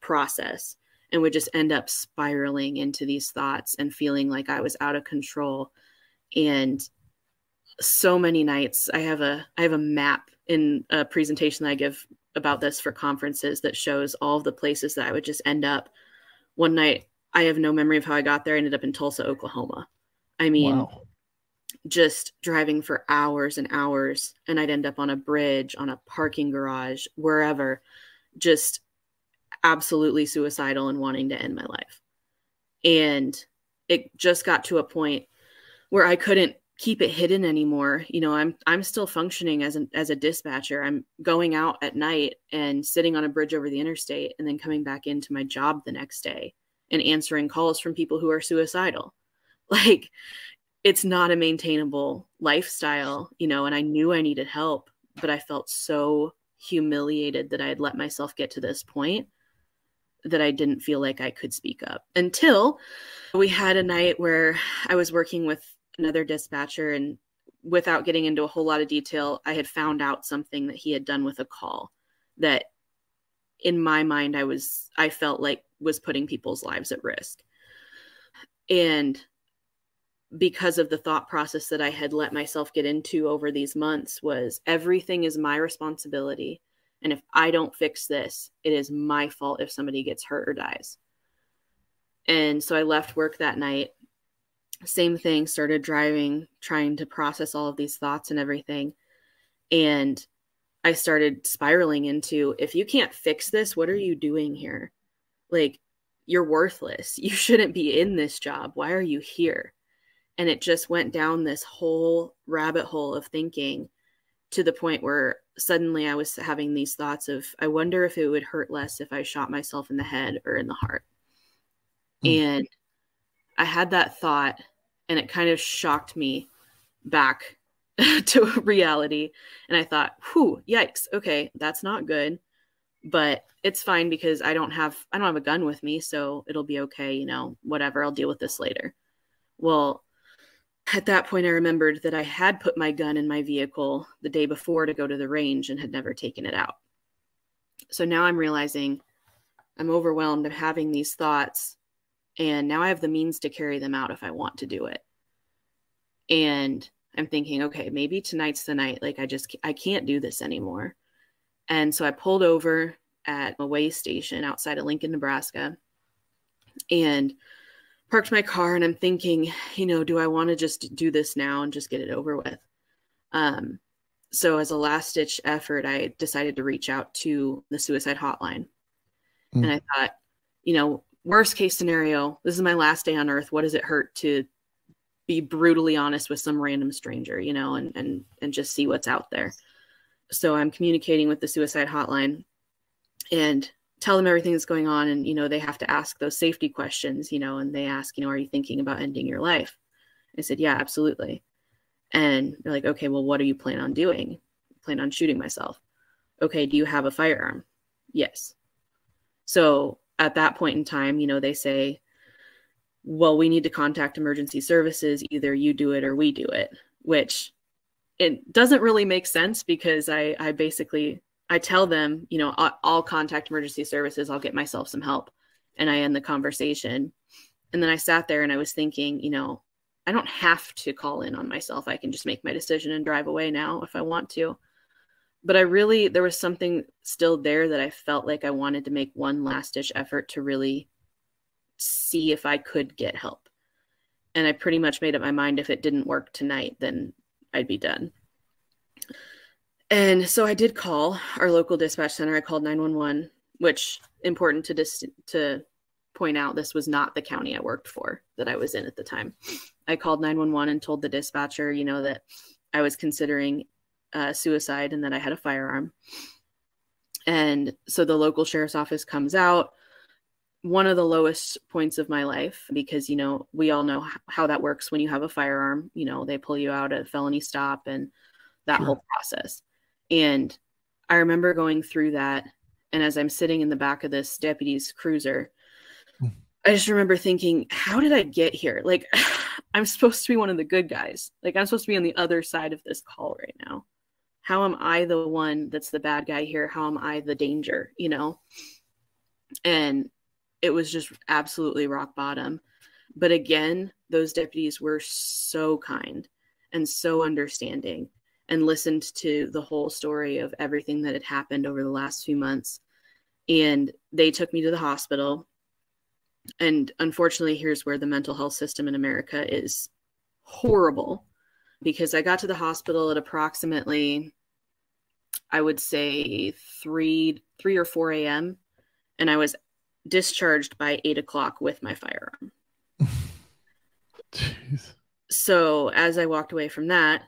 process and would just end up spiraling into these thoughts and feeling like I was out of control. And so many nights, I have a I have a map in a presentation that I give about this for conferences that shows all the places that I would just end up. One night, I have no memory of how I got there. I ended up in Tulsa, Oklahoma. I mean, wow. just driving for hours and hours, and I'd end up on a bridge, on a parking garage, wherever, just absolutely suicidal and wanting to end my life. And it just got to a point where I couldn't keep it hidden anymore. You know, I'm I'm still functioning as an as a dispatcher. I'm going out at night and sitting on a bridge over the interstate and then coming back into my job the next day and answering calls from people who are suicidal. [laughs] Like it's not a maintainable lifestyle, you know, and I knew I needed help, but I felt so humiliated that I had let myself get to this point that I didn't feel like I could speak up until we had a night where I was working with another dispatcher and without getting into a whole lot of detail, I had found out something that he had done with a call that in my mind I was I felt like was putting people's lives at risk. And because of the thought process that I had let myself get into over these months was everything is my responsibility and if I don't fix this, it is my fault if somebody gets hurt or dies. And so I left work that night same thing, started driving, trying to process all of these thoughts and everything. And I started spiraling into if you can't fix this, what are you doing here? Like, you're worthless. [laughs] You shouldn't be in this job. Why are you here? And it just went down this whole rabbit hole of thinking to the point where suddenly I was having these thoughts of, I wonder if it would hurt less if I shot myself in the head or in the heart. Mm. And I had that thought and it kind of shocked me back [laughs] to reality. And I thought, whew, yikes, okay, that's not good. But it's fine because I don't have I don't have a gun with me, so it'll be okay, you know, whatever, I'll deal with this later. Well, at that point I remembered that I had put my gun in my vehicle the day before to go to the range and had never taken it out. So now I'm realizing I'm overwhelmed. I'm having these thoughts and now I have the means to carry them out if I want to do it. And I'm thinking, okay, maybe tonight's the night. Like I just I can't do this anymore. And so I pulled over at a way station outside of Lincoln, Nebraska, and parked my car. And I'm thinking, you know, do I want to just do this now and just get it over with? Um, so as a last ditch effort, I decided to reach out to the suicide hotline. Mm. And I thought, you know, worst case scenario, this is my last day on earth. What does it hurt to be brutally honest with some random stranger, you know, and and and just see what's out there. So I'm communicating with the suicide hotline and tell them everything that's going on and you know they have to ask those safety questions, you know, and they ask, you know, are you thinking about ending your life? I said, "Yeah, absolutely." And they're like, "Okay, well what do you plan on doing?" plan on shooting myself. Okay, do you have a firearm? Yes. So at that point in time, you know, they say, well, we need to contact emergency services. Either you do it or we do it, which it doesn't really make sense because I, I basically, I tell them, you know, I'll, I'll contact emergency services. I'll get myself some help. And I end the conversation. And then I sat there and I was thinking, you know, I don't have to call in on myself. I can just make my decision and drive away now if I want to but I really there was something still there that I felt like I wanted to make one last ditch effort to really see if I could get help. And I pretty much made up my mind if it didn't work tonight, then I'd be done. And so I did call our local dispatch center. I called 911, which important to dis- to point out this was not the county I worked for that I was in at the time. I called 911 and told the dispatcher, you know, that I was considering uh, suicide and that I had a firearm. And so the local sheriff's office comes out. One of the lowest points of my life, because, you know, we all know how that works when you have a firearm. You know, they pull you out at felony stop and that sure. whole process. And I remember going through that. And as I'm sitting in the back of this deputy's cruiser, hmm. I just remember thinking, how did I get here? Like, [laughs] I'm supposed to be one of the good guys. Like, I'm supposed to be on the other side of this call right now. How am I the one that's the bad guy here? How am I the danger, you know? And it was just absolutely rock bottom. But again, those deputies were so kind and so understanding and listened to the whole story of everything that had happened over the last few months. And they took me to the hospital. And unfortunately, here's where the mental health system in America is horrible because I got to the hospital at approximately, I would say three, three or four a.m. and I was discharged by eight o'clock with my firearm. [laughs] Jeez. So as I walked away from that,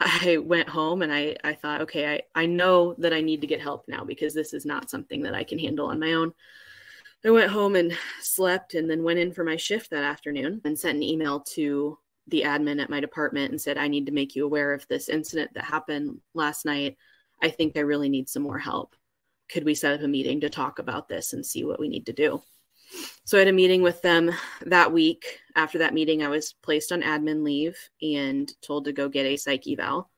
I went home and I, I thought, okay, I, I know that I need to get help now because this is not something that I can handle on my own. I went home and slept and then went in for my shift that afternoon and sent an email to the admin at my department and said, I need to make you aware of this incident that happened last night. I think I really need some more help. Could we set up a meeting to talk about this and see what we need to do? So I had a meeting with them that week. After that meeting, I was placed on admin leave and told to go get a psych eval.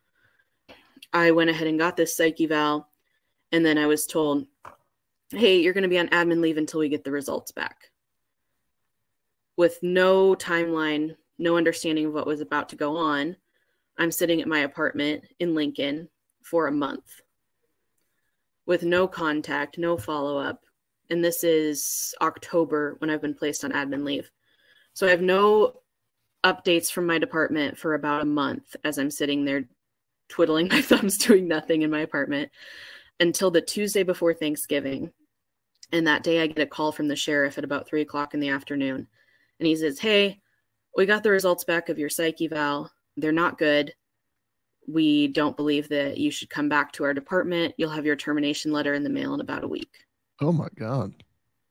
I went ahead and got this psych eval, and then I was told, hey, you're going to be on admin leave until we get the results back. With no timeline, no understanding of what was about to go on, I'm sitting at my apartment in Lincoln for a month with no contact, no follow up, and this is October when I've been placed on admin leave. So I have no updates from my department for about a month as I'm sitting there twiddling [laughs] my thumbs doing nothing in my apartment until the Tuesday before Thanksgiving. And that day I get a call from the sheriff at about three o'clock in the afternoon. And he says, Hey, we got the results back of your psych eval. They're not good. We don't believe that you should come back to our department. You'll have your termination letter in the mail in about a week. Oh my God.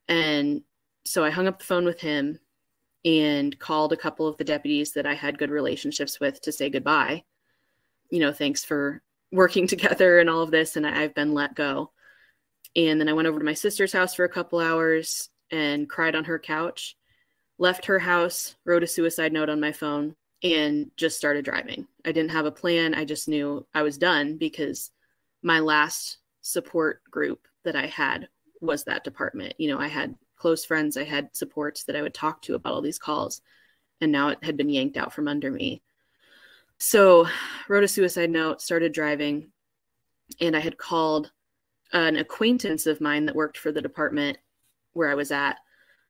And so I hung up the phone with him and called a couple of the deputies that I had good relationships with to say goodbye. You know, thanks for working [laughs] together and all of this. And I've been let go. And then I went over to my sister's house for a couple hours and cried on her couch, left her house, wrote a suicide note on my phone, and just started driving. I didn't have a plan. I just knew I was done because my last support group that I had was that department. You know, I had close friends, I had supports that I would talk to about all these calls, and now it had been yanked out from under me. So, wrote a suicide note, started driving, and I had called an acquaintance of mine that worked for the department where I was at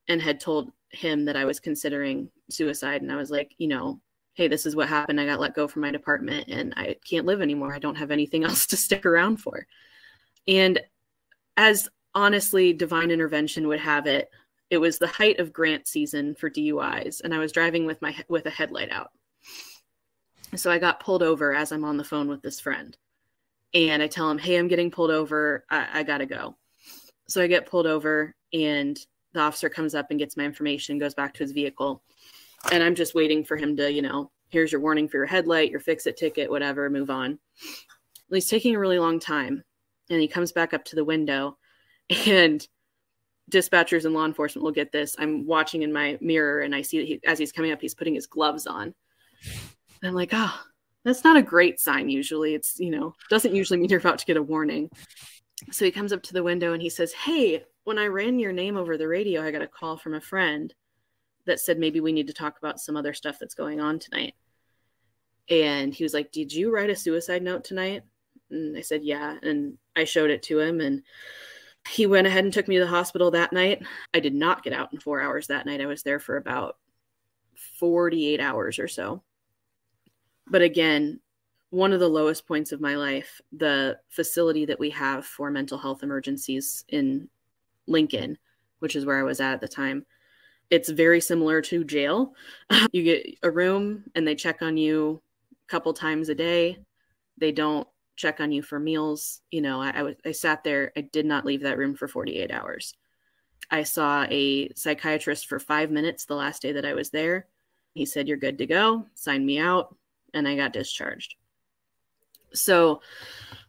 and had told him that I was considering suicide. And I was like, you know, hey, this is what happened. I got let go from my department and I can't live anymore. I don't have anything [laughs] else to stick around for. And as honestly, divine intervention would have it. It was the height of grant season for DUIs, and I was driving with my with a headlight out. So I got pulled over as I'm on the phone with this friend, and I tell him, "Hey, I'm getting pulled over. I, I gotta go." So I get pulled over, and the officer comes up and gets my information, goes back to his vehicle, and I'm just waiting for him to, you know, here's your warning for your headlight, your fix it ticket, whatever, move on. Well, he's taking a really long time, and he comes back up to the window and dispatchers and law enforcement will get this. I'm watching in my mirror and I see that he, as he's coming up, he's putting his gloves on. And I'm like, oh, that's not a great sign usually. It's, you know, doesn't usually mean you're about to get a warning. So he comes up to the window and he says, Hey, when I ran your name over the radio, I got a call from a friend that said maybe we need to talk about some other stuff that's going on tonight. And he was like, Did you write a suicide note tonight? And I said, Yeah. And I showed it to him and he went ahead and took me to the hospital that night. I did not get out in four hours that night. I was there for about 48 hours or so. But again, one of the lowest points of my life, the facility that we have for mental health emergencies in Lincoln, which is where I was at at the time, it's very similar to jail. [laughs] you get a room and they check on you a couple times a day. They don't check on you for meals. You know, I, I I sat there. I did not leave that room for 48 hours. I saw a psychiatrist for five minutes the last day that I was there. He said, "You're good to go." Signed me out, and I got discharged. So,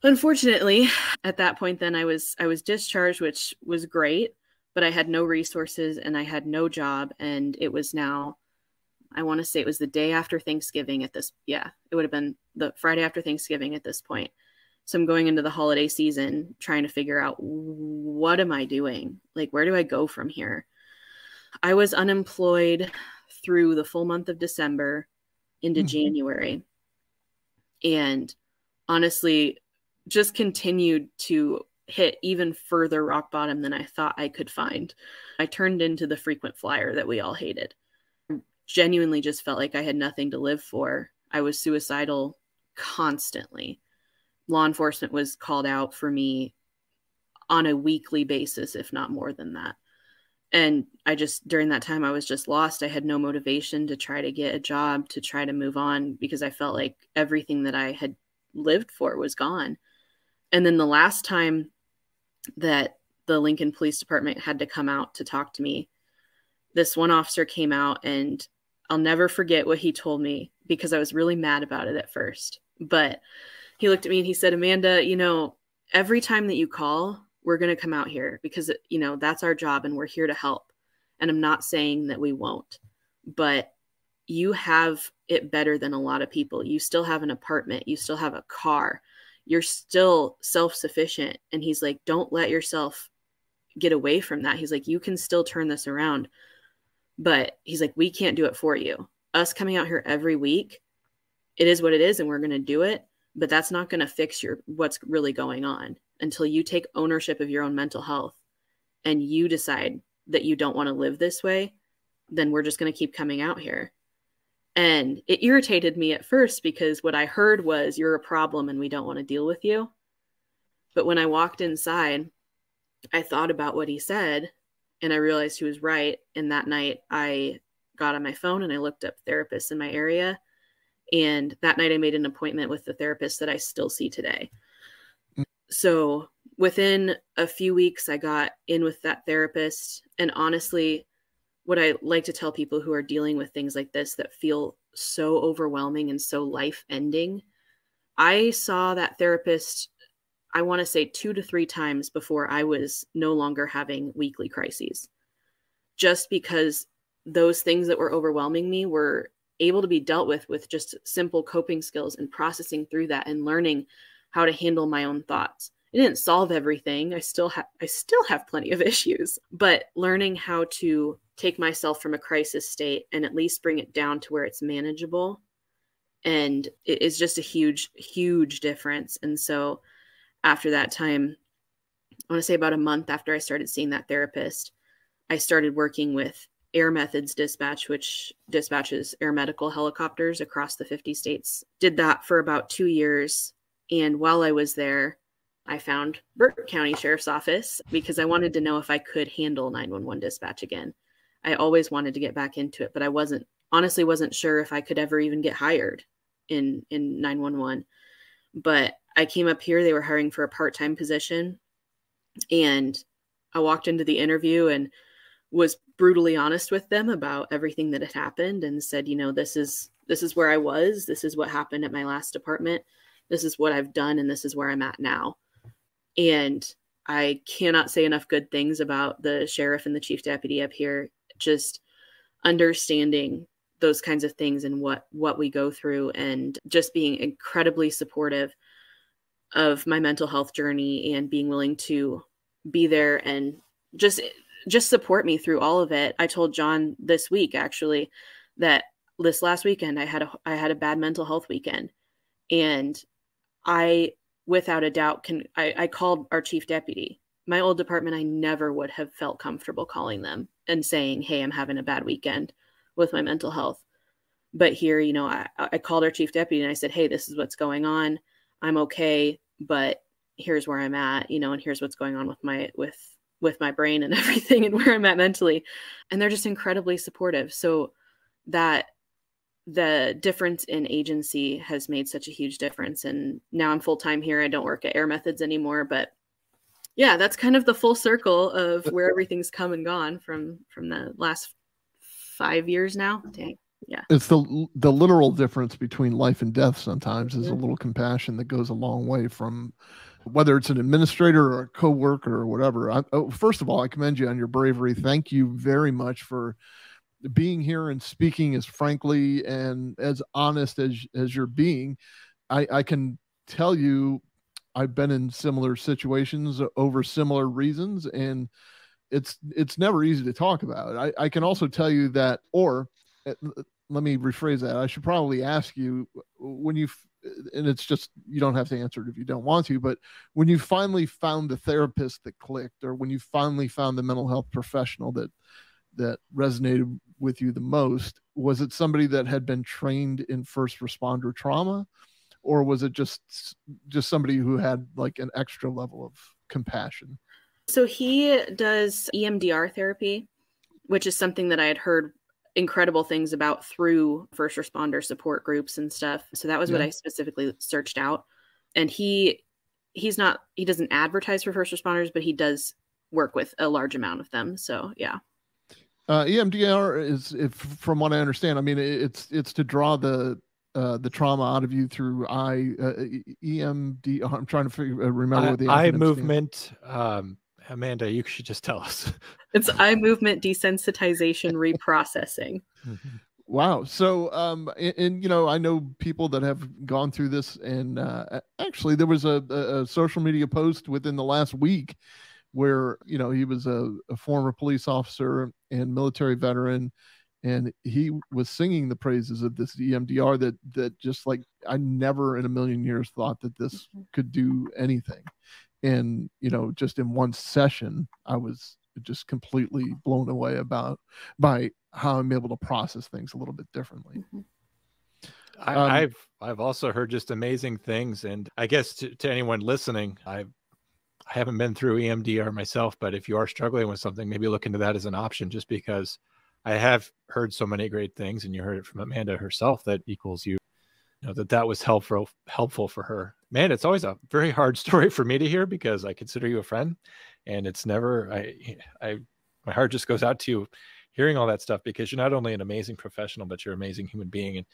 unfortunately, at that point, then I was I was discharged, which was great. but I had no resources and I had no job. And it was now, I want to say it was the day after Thanksgiving at this. Yeah, it would have been the Friday after Thanksgiving at this point. So I'm going into the holiday season trying to figure out what am I doing? Like, where do I go from here? I was unemployed through the full month of December into mm-hmm. January. And honestly, just continued to hit even further rock bottom than I thought I could find. I turned into the frequent flyer that we all hated. Genuinely just felt like I had nothing to live for. I was suicidal constantly. Law enforcement was called out for me on a weekly basis, if not more than that. And I just, during that time, I was just lost. I had no motivation to try to get a job, to try to move on, because I felt like everything that I had lived for was gone. And then the last time that the Lincoln Police Department had to come out to talk to me. This one officer came out, and I'll never forget what he told me because I was really mad about it at first. But he looked at me and he said, Amanda, you know, every time that you call, we're going to come out here because, you know, that's our job and we're here to help. And I'm not saying that we won't, but you have it better than a lot of people. You still have an apartment, you still have a car, you're still self sufficient. And he's like, don't let yourself get away from that. He's like, you can still turn this around. But he's like, we can't do it for you. Us coming out here every week, it is what it is, and we're going to do it. But that's not going to fix your what's really going on until you take ownership of your own mental health and you decide that you don't want to live this way. Then we're just going to keep coming out here. And it irritated me at first because what I heard was, You're a problem and we don't want to deal with you. But when I walked inside, I thought about what he said and I realized he was right. And that night I got on my phone and I looked up therapists in my area. And that night I made an appointment with the therapist that I still see today. Mm. So within a few weeks, I got in with that therapist. And honestly, what I like to tell people who are dealing with things like this that feel so overwhelming and so life ending. I saw that therapist, I want to say two to three times before I was no longer having weekly crises, just because those things that were overwhelming me were able to be dealt with with just simple coping skills and processing through that and learning how to handle my own thoughts. It didn't solve everything. I still have I still have plenty of [laughs] issues, but learning how to take myself from a crisis state and at least bring it down to where it's manageable and it is just a huge huge difference and so after that time i want to say about a month after i started seeing that therapist i started working with air methods dispatch which dispatches air medical helicopters across the 50 states. Did that for about two years. And while i was there i found burt county sheriff's office because i wanted to know if i could handle 911 dispatch again. I always wanted to get back into it, but I wasn't honestly wasn't sure if I could ever even get hired in in 911. But I came up here, they were hiring for a part-time position, and I walked into the interview and was brutally honest with them about everything that had happened and said, you know, this is this is where I was, this is what happened at my last department, this is what I've done and this is where I'm at now. And I cannot say enough good things about the sheriff and the chief deputy up here. Just understanding those kinds of things and what what we go through and just being incredibly supportive of my mental health journey and being willing to be there and just just support me through all of it. I told John this week actually that this last weekend I had a I had a bad mental health weekend and I without a doubt can I, I called our chief deputy my old department, I never would have felt comfortable calling them and saying, Hey, I'm having a bad weekend with my mental health. But here, you know, I, I called our chief deputy and I said, Hey, this is what's going on. I'm okay, but here's where I'm at, you know, and here's what's going on with my, with, with my brain and [laughs] everything and where I'm at mentally. And they're just incredibly supportive. So that the difference in agency has made such a huge difference. And now I'm full time here. I don't work at Air Methods anymore, but yeah, that's kind of the full circle of where everything's come and gone from from the last five years now. Dang. Yeah. It's the the literal difference between life and death sometimes is a little compassion that goes a long way from whether it's an administrator or a coworker or whatever. I, oh, first of all, I commend you on your bravery. Thank you very much for being here and speaking as frankly and as honest as as you're being. I, I can tell you, I've been in similar situations over similar reasons, and it's it's never easy to talk about. I, I can also tell you that, or uh, let me rephrase that. I should probably ask you when you and it's just you don't have to answer it if you don't want to but when you finally found the therapist that clicked or when you finally found the mental health professional that that resonated with you the most was it somebody that had been trained in first responder trauma? Or was it just just somebody who had like an extra level of compassion? So he does emdr therapy which is something that i had heard incredible things about through first responder support groups and stuff. So that was yeah. what I specifically searched out. And he he's not he doesn't advertise for first responders, but he does work with a large amount of them. So yeah. Uh, EMDR is, if from what I understand, I mean it's it's to draw the uh, the trauma out of you through eye uh, EMD. I'm trying to figure, uh, remember eye, what the eye movement. Um, Amanda, you should just tell us. [laughs] it's eye movement desensitization reprocessing. Mm-hmm. [laughs] Wow. So, um, and, and, you know, I know people that have gone through this, and uh, actually, there was a, a, social media post within the last week where you know he was a, a former police officer and military veteran, and he was singing the praises of this EMDR that that just like I never in a million years thought that this mm-hmm. could do anything, and you know just in one session i was just completely blown away about by how i'm able to process things a little bit differently mm-hmm. I, um, I've I've also heard just amazing things, and I guess to, to anyone listening, I've I haven't been through EMDR myself, but if you are struggling with something, maybe look into that as an option. Just because I have heard so many great things, and you heard it from Amanda herself that equals you you know that that was helpful helpful for her. Man it's always a very hard [laughs] story for me to hear because i consider you a friend and it's never i i my heart just goes out to you hearing all that stuff because you're not only an amazing professional but you're an amazing human being and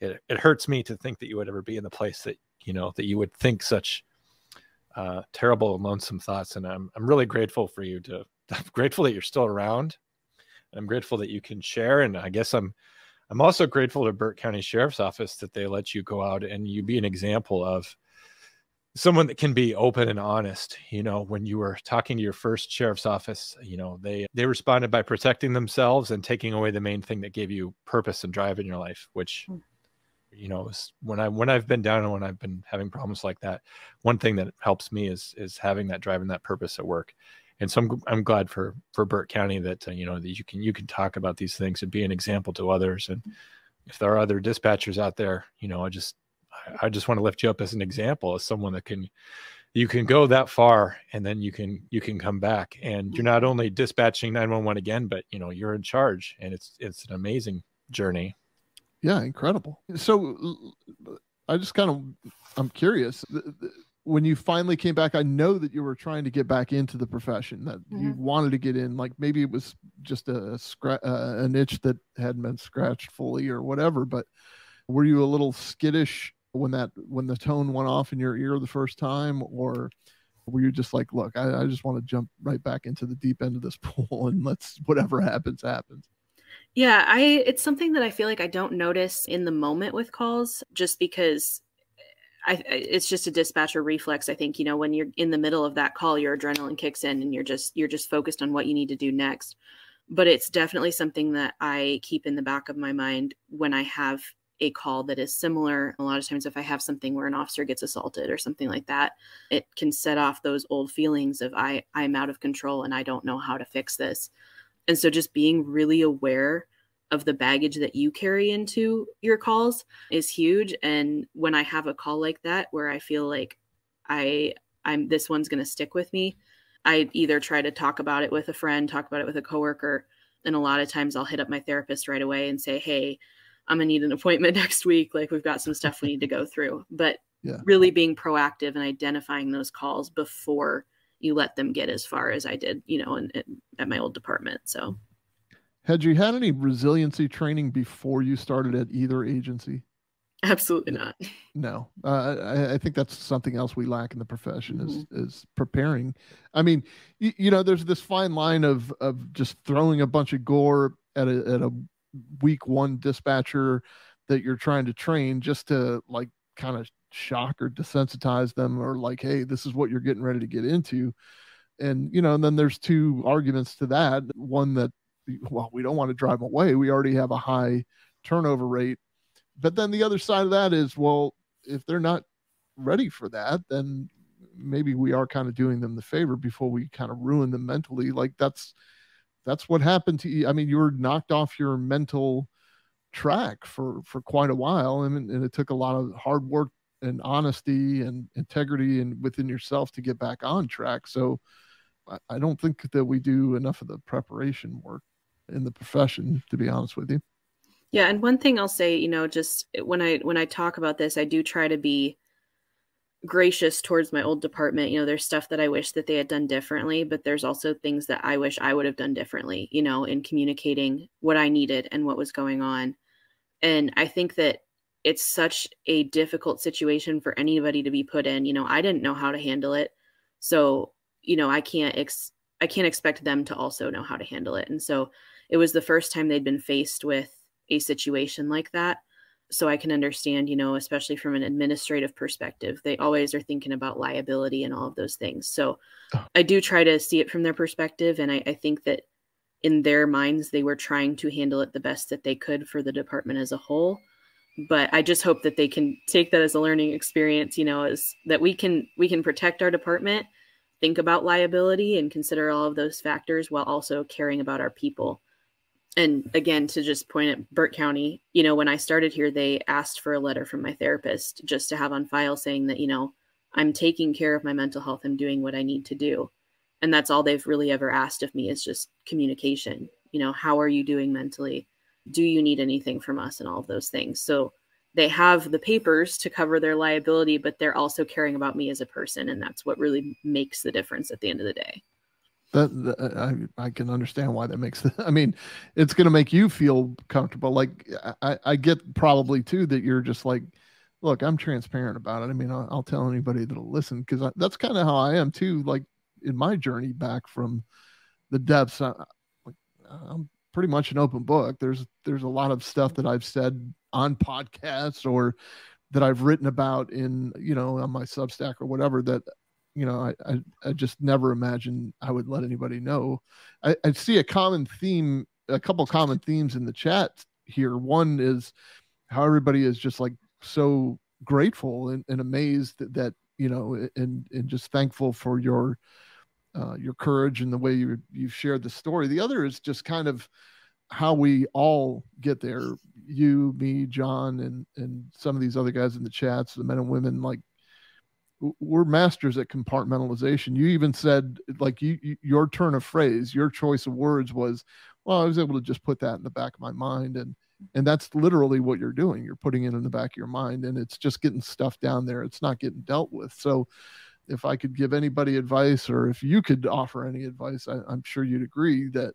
it, it hurts me to think that you would ever be in the place that you know that you would think such uh, terrible and lonesome thoughts and i'm i'm really grateful for you to [laughs] i'm grateful that you're still around i'm grateful that you can share and i guess i'm I'm also grateful to Burt County Sheriff's Office that they let you go out and you be an example of someone that can be open and honest you know when you were talking to your first sheriff's office you know they they responded by protecting themselves and taking away the main thing that gave you purpose and drive in your life which hmm. you know when i when i've been down and when i've been having problems like that one thing that helps me is is having that drive and that purpose at work and so I'm, I'm glad for for Burt County that uh, you know that you can you can talk about these things and be an example to others. And if there are other dispatchers out there, you know, I just I, I just want to lift you up as an example as someone that can you can go that far and then you can you can come back. And you're not only dispatching 911 again but you know you're in charge and it's it's an amazing journey. Yeah incredible. So i just kind of i'm curious when you finally came back, I know that you were trying to get back into the profession, that mm-hmm. you wanted to get in. Like maybe it was just a, a, scra- uh, an itch that hadn't been scratched fully or whatever. But were you a little skittish when that when the tone went off in your ear the first time, or were you just like, look, I, I just want to jump right back into the deep end of this [laughs] pool and let's whatever happens happens. Yeah, I it's something that I feel like I don't notice in the moment with calls just because I, it's just a dispatcher reflex. I think you know when you're in the middle of that call, your adrenaline kicks in, and you're just you're just focused on what you need to do next. But it's definitely something that I keep in the back of my mind when I have a call that is similar. A lot of times, if I have something where an officer gets assaulted or something like that, it can set off those old feelings of I I'm out of control and I don't know how to fix this. And so, just being really aware of the baggage that you carry into your calls is huge. And when i have a call like that where i feel like i i'm this one's going to stick with me i either try to talk about it with a friend talk about it with a coworker and a lot of times i'll hit up my therapist right away and say hey i'm going to need an appointment [laughs] next week. Like we've got some stuff we need to go through. But yeah. really being proactive and identifying those calls before you let them get as far as i did you know in, in, at my old department so had you had any resiliency training before you started at either agency? Absolutely not. No, uh, I, I, think that's something else we lack in the profession mm-hmm. is is preparing. I mean, you, you, know, there's this fine line of of just throwing a bunch of gore at a at a week one dispatcher that you're trying to train just to like kind of shock or desensitize them or like, hey, this is what you're getting ready to get into. And you know, and then there's two arguments to that. One that well, we don't want to drive them away. We already have a high turnover rate. But then the other side of that is, well, if they're not ready for that, then maybe we are kind of doing them the favor before we kind of ruin them mentally. Like that's that's what happened to you. I mean, you were knocked off your mental track for for quite a while, and, and it took a lot of hard work and honesty and integrity and within yourself to get back on track. So I, I don't think that we do enough of the preparation work in the profession, to be honest with you. Yeah, and one thing I'll say, you know, just when I when I talk about this, I do try to be gracious towards my old department. You know, there's stuff that I wish that they had done differently, but there's also things that I wish I would have done differently, you know, in communicating what I needed and what was going on. And I think that it's such a difficult situation for anybody to be put in. You know, I didn't know how to handle it. So, you know, I can't ex I can't expect them to also know how to handle it. And so it was the first time they'd been faced with a situation like that. So I can understand, you know, especially from an administrative perspective, they always are thinking about liability and all of those things. So oh. I do try to see it from their perspective. And I, I think that in their minds, they were trying to handle it the best that they could for the department as a whole. But I just hope that they can take that as a learning experience, you know, as that we can we can protect our department, think about liability and consider all of those factors while also caring about our people and again to just point at Burt County, you know, when I started here, they asked for a letter from my therapist just to have on file saying that, you know, I'm taking care of my mental health. I'm doing what I need to do. And that's all they've really ever asked of me is just communication. You know, how are you doing mentally? Do you need anything from us and all of those things? So they have the papers to cover their liability, but they're also caring about me as a person. And that's what really makes the difference at the end of the day that, that, uh, I, I can understand why that makes [laughs] i mean it's going to make you feel comfortable like I, I get probably too that you're just like look i'm transparent about it. I mean i'll, I'll tell anybody that'll listen. Because that's kind of how i am too like in my journey back from the depths I, i'm pretty much an open book. There's there's a lot of stuff that i've said on podcasts or that i've written about in you know on my substack or whatever that you know, I, I, I just never imagined I would let anybody know. I, I see a common theme, a couple common themes in the chat here. One is how everybody is just like so grateful and, and amazed that, that, you know, and, and just thankful for your, uh, your courage and the way you, you've shared the story. The other is just kind of how we all get there. You, me, John, and, and some of these other guys in the chats, the men and women, like we're masters at compartmentalization. You even said like you, you, your turn of phrase, your choice of words was, well, I was able to just put that in the back of my mind and and that's literally what you're doing. You're putting it in the back of your mind and it's just getting stuff down there. It's not getting dealt with. So if I could give anybody advice or if you could offer any advice, I, I'm sure you'd agree that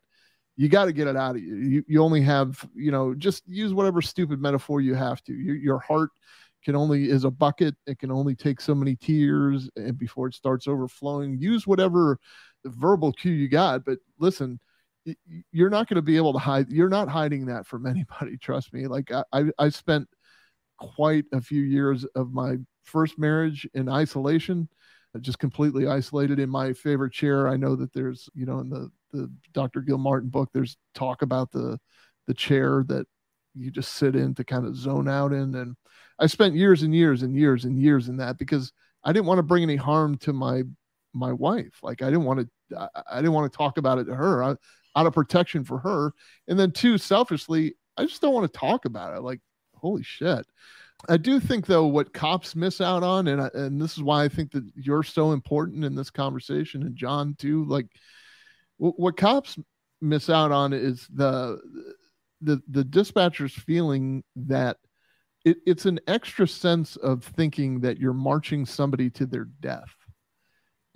you got to get it out of you. you. You only have, you know, just use whatever stupid metaphor you have to. Your, your heart can only is a bucket. It can only take so many tears and before it starts overflowing use whatever verbal cue you got. But listen you're not going to be able to hide you're not hiding that from [laughs] anybody trust me. Like i i spent quite a few years of my first marriage in isolation just completely isolated in my favorite chair. I know that there's you know in the the dr Gilmartin book there's talk about the the chair that you just sit in to kind of zone out in and I spent years and years and years and years in that because I didn't want to bring any harm to my my wife. Like I didn't want to I, didn't want to talk about it to her I, out of protection for her. And then two, selfishly, I just don't want to talk about it. Like holy shit. I do think though what cops miss out on, and I, and this is why I think that you're so important in this conversation, and John too. Like what cops miss out on is the the the dispatcher's feeling that it, it's an extra sense of thinking that you're marching somebody to their death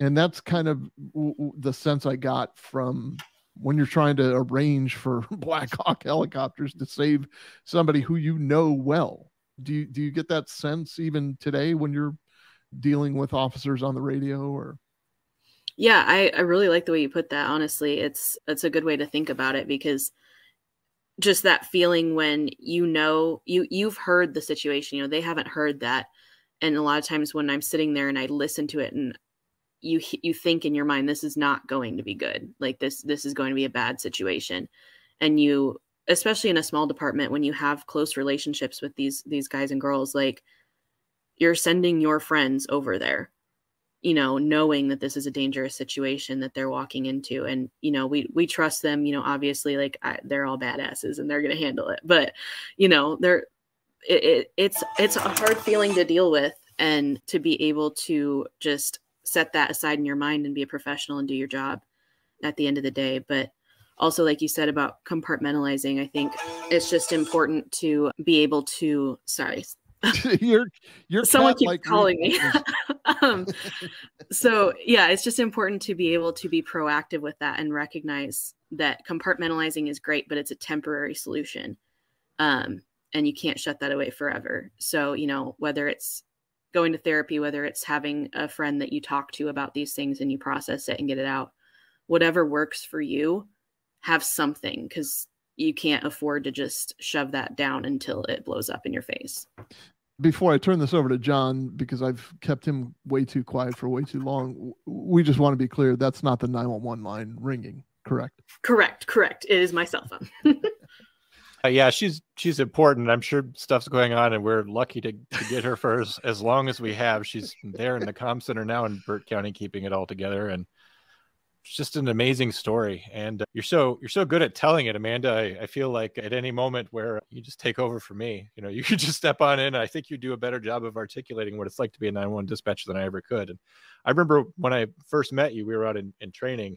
and that's kind of the sense i got from when you're trying to arrange for [laughs] black hawk helicopters to save somebody who you know well Do you do you get that sense even today when you're dealing with officers on the radio or? Yeah, I, I really like the way you put that. Honestly, it's it's a good way to think about it because just that feeling when you know you you've heard the situation, you know, they haven't heard that. And a lot of times when I'm sitting there and I listen to it and you you think in your mind this is not going to be good. Like this this is going to be a bad situation. And you especially in a small department when you have close relationships with these these guys and girls like you're sending your friends over there you know knowing that this is a dangerous situation that they're walking into and you know we we trust them you know obviously like I, they're all badasses and they're going to handle it but you know they're it, it, it's it's a hard feeling to deal with and to be able to just set that aside in your mind and be a professional and do your job at the end of the day but also like you said about compartmentalizing i think it's just important to be able to sorry [laughs] you're you're someone keeps calling me. [laughs] Um, so yeah it's just important to be able to be proactive with that and recognize that compartmentalizing is great but it's a temporary solution um, and you can't shut that away forever. So you know whether it's going to therapy whether it's having a friend that you talk to about these things and you process it and get it out whatever works for you have something because you can't afford to just shove that down until it blows up in your face before I turn this over to John, because I've kept him way too quiet for way too long, we just want to be clear that's not the 911 line ringing, correct? Correct, correct. It is my cell phone. [laughs] uh, yeah, she's she's important. I'm sure stuff's going on, and we're lucky to, to get her for as, as long as we have. She's there in the com center now in Burt County, keeping it all together. And it's just an amazing story and uh, you're so you're so good at telling it amanda. I, I, feel like at any moment where you just take over for me you know [laughs] you could just step on in i think you do a better job of articulating what it's like to be a 911 dispatcher than i ever could and i remember when i first met you we were out in, in training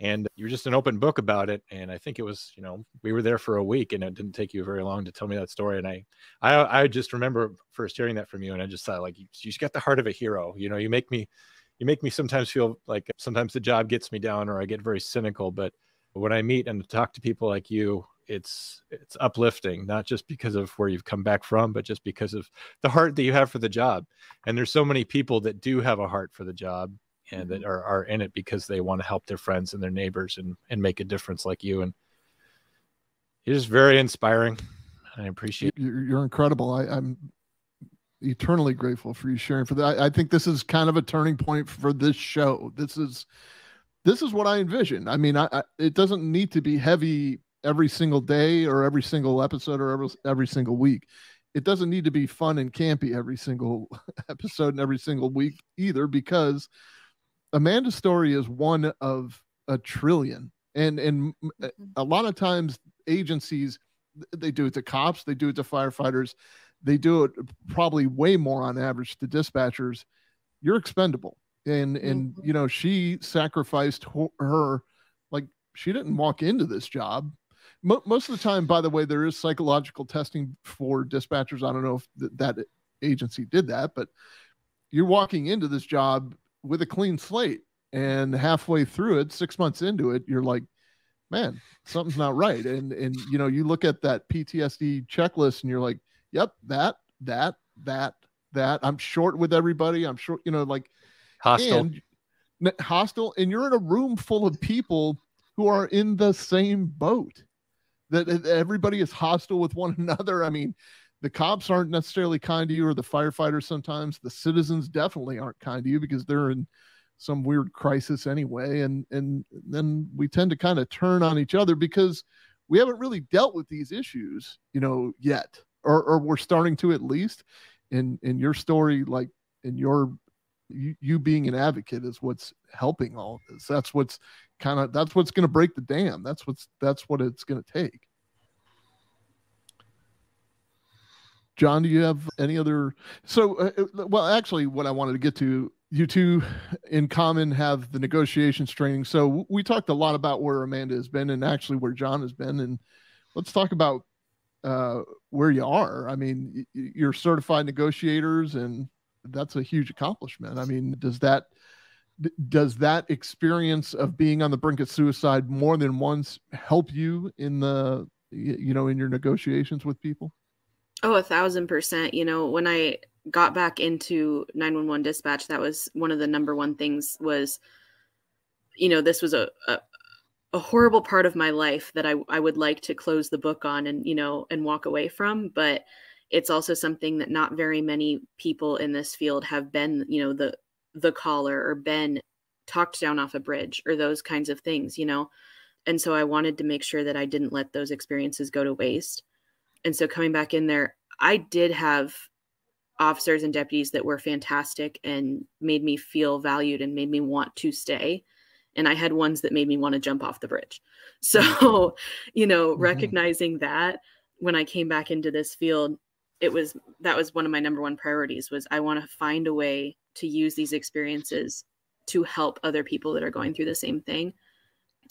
and you were just an open book about it and i think it was you know we were there for a week and it didn't take you very long to tell me that story and i i, I just remember first hearing that from you and i just thought like you, you got the heart of a hero you know you make me you make me sometimes feel like sometimes the job gets me down or I get very cynical. But when I meet and talk to people like you, it's it's uplifting, not just because of where you've come back from, but just because of the heart that you have for the job. And there's so many people that do have a heart for the job and that mm-hmm. are, are in it because they want to help their friends and their neighbors and, and make a difference like you. And you're just very inspiring. I appreciate you're, you're incredible. I, I'm eternally grateful for you sharing for that. I, I, think this is kind of a turning point for this show. This is this is what I envision. I mean, I, I, it doesn't need to be heavy every single day or every single episode or every, every single week. It doesn't need to be fun and campy every single [laughs] episode and every single week either, because Amanda's story is one of a trillion. And and mm-hmm. a lot of times agencies they do it to cops, they do it to firefighters, they do it probably way more on average to dispatchers you're expendable. And and mm-hmm. you know she sacrificed her like she didn't walk into this job. Mo- most of the time by the way there is psychological testing for dispatchers. I don't know if th- that agency did that but you're walking into this job with a clean slate and halfway through it six months into it you're like man something's not right. And and you know you look at that ptsd checklist and you're like yep, that, that, that, that. I'm short with everybody. I'm short, you know, like hostile. And, hostile. And you're in a room full of people who are in the same boat. That everybody is hostile with one [laughs] another. I mean, the cops aren't necessarily kind to you, or the firefighters sometimes. The citizens definitely aren't kind to you because they're in some weird crisis anyway. And and then we tend to kind of turn on each other because we haven't really dealt with these issues, you know, yet or, or we're starting to at least in in your story like in your you, you being an advocate is what's helping all of this. That's what's kind of that's what's going to break the dam. That's what's that's what it's going to take. John do you have any other so uh, uh, well actually what i wanted to get to you two in common have the negotiations training so we talked a lot about where amanda has been and actually where john has been. And let's talk about uh, where you are. I mean, you're certified negotiators, and that's a huge accomplishment. I mean, does that does that experience of being on the brink of suicide more than once help you in the you know in your negotiations with people? Oh, a thousand percent. You know, when I got back into 911 dispatch, that was one of the number one things was, you know, this was a, a, a horrible part of my life that I, I would like to close the book on and, you know, and walk away from. But it's also something that not very many people in this field have been, you know, the, the caller or been talked down off a bridge or those kinds of things, you know? And so I wanted to make sure that I didn't let those experiences go to waste. And so coming back in there, I did have officers and deputies that were fantastic and made me feel valued and made me want to stay. And I had ones that made me want to jump off the bridge. So, [laughs] you know, mm-hmm. recognizing that when I came back into this field, it was that was one of my number one priorities was I want to find a way to use these experiences to help other people that are going through the same thing.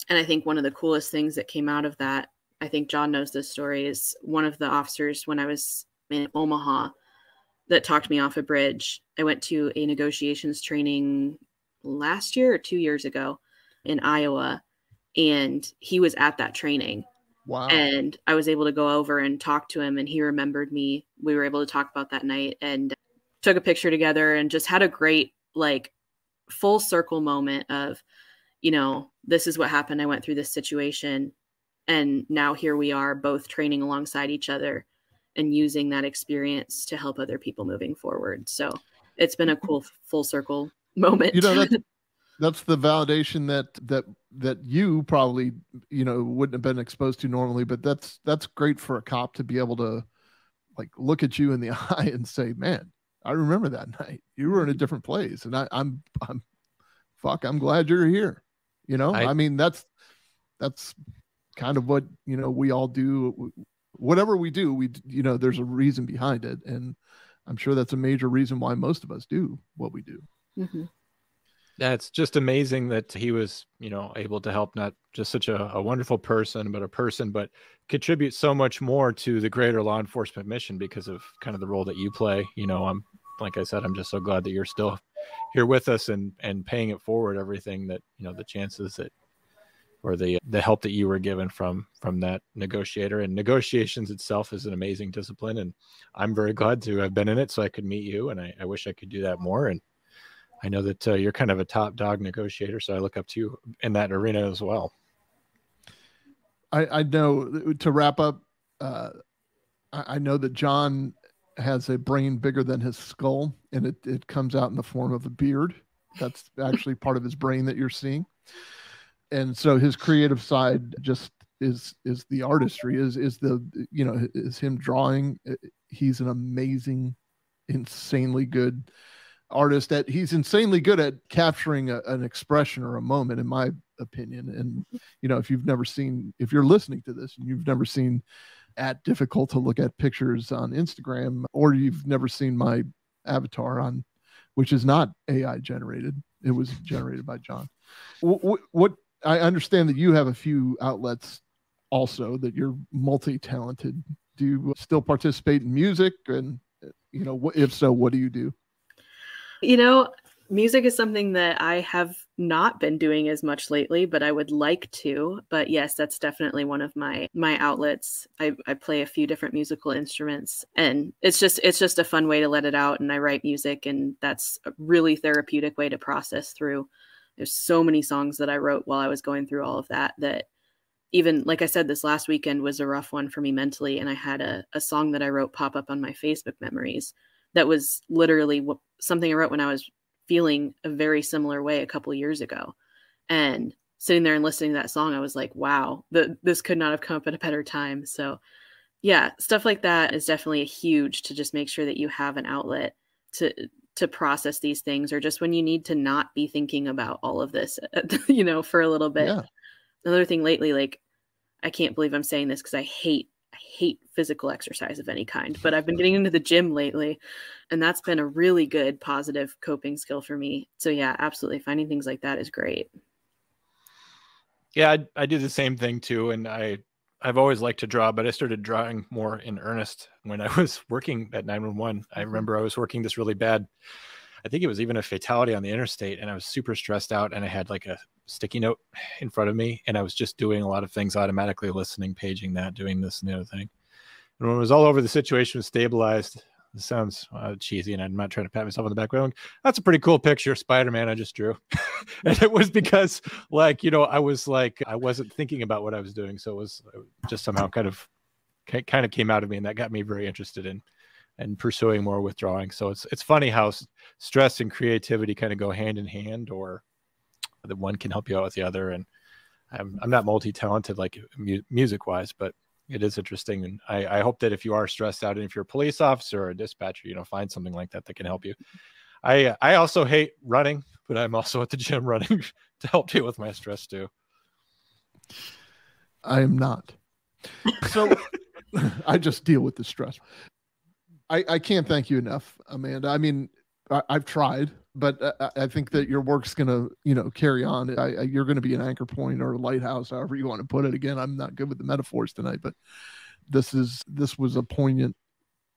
And I think one of the coolest things that came out of that, I think John knows this story, is one of the officers when I was in Omaha that talked me off a bridge. I went to a negotiations training last year or two years ago in Iowa, and he was at that training. Wow. And I was able to go over and talk to him, and he remembered me. We were able to talk about that night and took a picture together and just had a great, like, full circle moment of, you know, this is what happened. I went through this situation. And now here we are both training alongside each other and using that experience to help other people moving forward. So it's been a mm-hmm. cool full circle moment. You know, that's, [laughs] that's the validation that, that, that you probably, you know, wouldn't have been exposed to normally, but that's, that's great for a cop to be able to like look at you in the [laughs] eye and say, man, I remember that night. You were in a different place, and I, I'm, I'm, fuck. I'm glad you're here. You know, I, I mean, that's that's kind of what you know we all do. Whatever we do, we you know, there's a reason behind it, and I'm sure that's a major reason why most of us do what we do. Mm-hmm. It's just amazing that he was, you know, able to help not just such a, a, wonderful person, but a person, but contribute so much more to the greater law enforcement mission because of kind of the role that you play. You know, I'm like I said, I'm just so glad that you're still here with us and and paying it forward. Everything that you know, the chances that or the the help that you were given from from that negotiator and negotiations itself is an amazing discipline and i'm very glad to have been in it so i could meet you and i, I wish i could do that more and I know that uh, you're kind of a top dog negotiator, so I look up to you in that arena as well. I, I know to wrap up, uh, I, I know that John has a brain bigger than his skull, and it, it comes out in the form of a beard. That's [laughs] actually part of his brain that you're seeing. And so his creative side just is is the artistry is is the you know is him drawing he's an amazing insanely good artist that he's insanely good at capturing a, an expression or a moment in my opinion. And you know if you've never seen if you're listening to this and you've never seen at difficult to look at pictures on instagram or you've never seen my avatar on which is not ai generated it was generated by john. What, what i understand that you have a few outlets also that you're multi-talented. Do you still participate in music? And you know if so what do you do you know, music is something that I have not been doing as much lately, but I would like to. But yes, that's definitely one of my my outlets. I, I play a few different musical instruments and it's just it's just a fun way to let it out and I write music and that's a really therapeutic way to process through. There's so many songs that I wrote while I was going through all of that that even like I said, this last weekend was a rough one for me mentally. And I had a, a song that I wrote pop up on my Facebook memories that was literally something I wrote when I was feeling a very similar way a couple years ago. And sitting there and listening to that song, I was like, wow, the, this could not have come up at a better time. So, yeah, stuff like that is definitely a huge to just make sure that you have an outlet to to process these things or just when you need to not be thinking about all of this [laughs] you know for a little bit yeah. another thing lately like i can't believe i'm saying this because i hate hate physical exercise of any kind, but I've been getting into the gym lately, and that's been a really good positive coping skill for me. So yeah, absolutely, finding things like that is great. Yeah, I, I do the same thing too, and I I've always liked to draw, but I started drawing more in earnest when I [laughs] was working at 911. I mm-hmm. remember I was working this really bad. I think it was even a fatality on the interstate, and I was super stressed out, and I had like a sticky note [sighs] in front of me and I was just doing a lot of things automatically listening, paging that, doing this and the other thing. And when it was all over, the situation was stabilized. It sounds uh, cheesy, and I'm not trying to pat myself on the back. Going, that's a pretty cool picture, Spider-Man. I just drew, [laughs] and it was because, like, you know, I was like, I wasn't thinking about what I was doing, so it was just somehow kind of, kind of came out of me, and that got me very interested in, and pursuing more withdrawing. So it's it's funny how stress and creativity kind of go hand in hand, or the one can help you out with the other. And I'm I'm not multi-talented like mu- music-wise, but it is interesting. And I, I, hope that if you are stressed out and if you're a police officer or a dispatcher you know find something like that that can help you. I i also hate running but i'm also at the gym [laughs] running to help deal with my stress too. I am not. So [laughs] i just deal with the stress i i can't thank you enough amanda i mean I, have tried but I, I, think that your work's to, you know, carry on. I, you're going to be an anchor point or a lighthouse, however you want to put it. Again, I'm not good with the metaphors tonight, but this is this was a poignant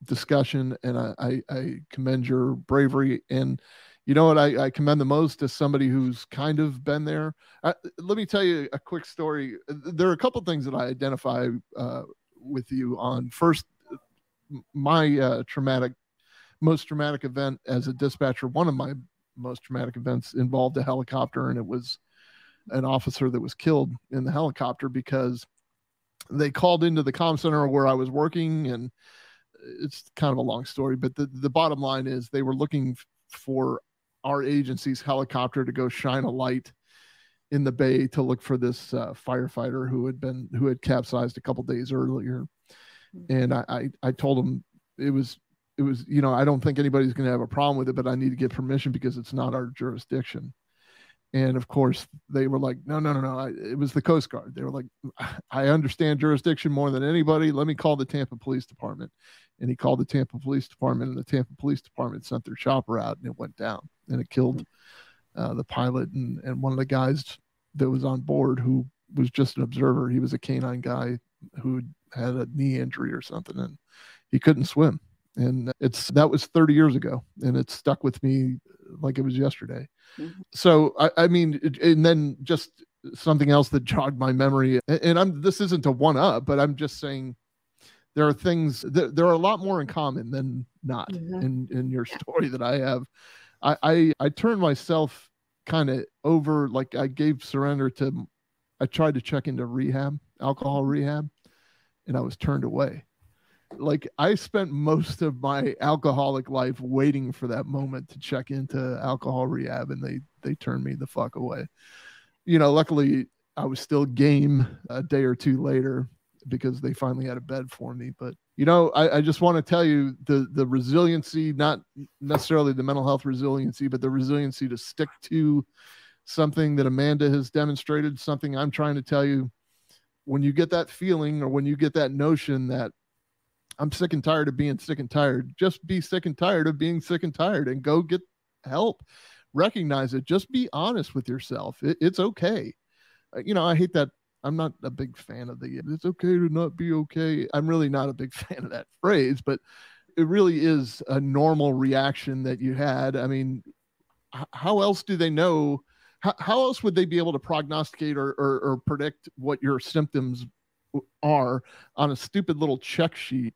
discussion, and I, I, commend your bravery. And you know what I, commend the most is somebody who's kind of been there. let me tell you a quick story. There are a couple things that I identify uh, with you on. First, my uh, traumatic most traumatic event as a dispatcher, one of my most traumatic events involved a helicopter, and it was an officer that was killed in the helicopter because they called into the com center where I was working, and it's kind of a long story, but the, the bottom line is they were looking for our agency's helicopter to go shine a light in the bay to look for this uh, firefighter who had been who had capsized a couple days earlier and I, I, I told him it was it was you know i don't think anybody's going to have a problem with it but i need to get permission because it's not our jurisdiction. And of course they were like no no no no I, it was the coast guard. They were like i understand jurisdiction more than anybody. Let me call the tampa police department. And he called the tampa police department and the tampa police department sent their chopper out and it went down and it killed uh, the pilot and, and one of the guys that was on board who was just an observer. He was a canine guy who had a knee injury or something and he couldn't swim and it's that was 30 years ago and it stuck with me like it was yesterday mm-hmm. so I, I, mean and then just something else that jogged my memory and i'm this isn't a one up but i'm just saying there are things that there are a lot more in common than not mm-hmm. in in your story that i have i i, I turned myself kind of over like i gave surrender to i tried to check into rehab alcohol rehab and i was turned away like I spent most of my alcoholic life waiting for that moment to check into alcohol rehab and they they turned me the fuck away. You know, luckily I was still game a day or two later because they finally had a bed for me. But you know, I, I just want to tell you the the resiliency, not necessarily the mental health resiliency, but the resiliency to stick to something that Amanda has demonstrated, something I'm trying to tell you. When you get that feeling or when you get that notion that I'm sick and tired of being sick and tired. Just be sick and tired of being sick and tired and go get help. Recognize it. Just be honest with yourself. It, it's okay. Uh, you know, I hate that. I'm not a big fan of the it's okay to not be okay. I'm really not a big [laughs] fan of that phrase, but it really is a normal reaction that you had. I mean, how else do they know? How, how else would they be able to prognosticate or, or, or predict what your symptoms are on a stupid little check sheet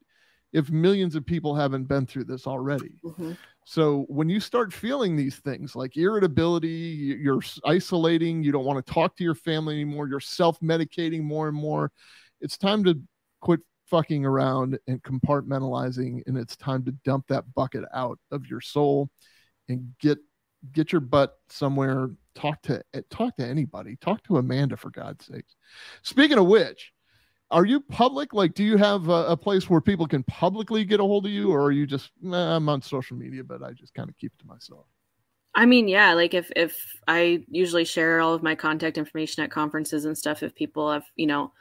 if millions of people haven't been through this already. Mm-hmm. So when you start feeling these things like irritability, you're isolating, you don't want to talk to your family anymore, you're self-medicating more and more, it's time to quit fucking around and compartmentalizing and it's time to dump that bucket out of your soul and get get your butt somewhere talk to eh, talk to anybody talk to amanda for god's sakes speaking of which are you public? Like, do you have a, a, place where people can publicly get a hold of you, or are you just nah, I'm on social media, but I just kind of keep it to myself? I mean, yeah, like if if I usually share all of my contact information at conferences and stuff, if people have you know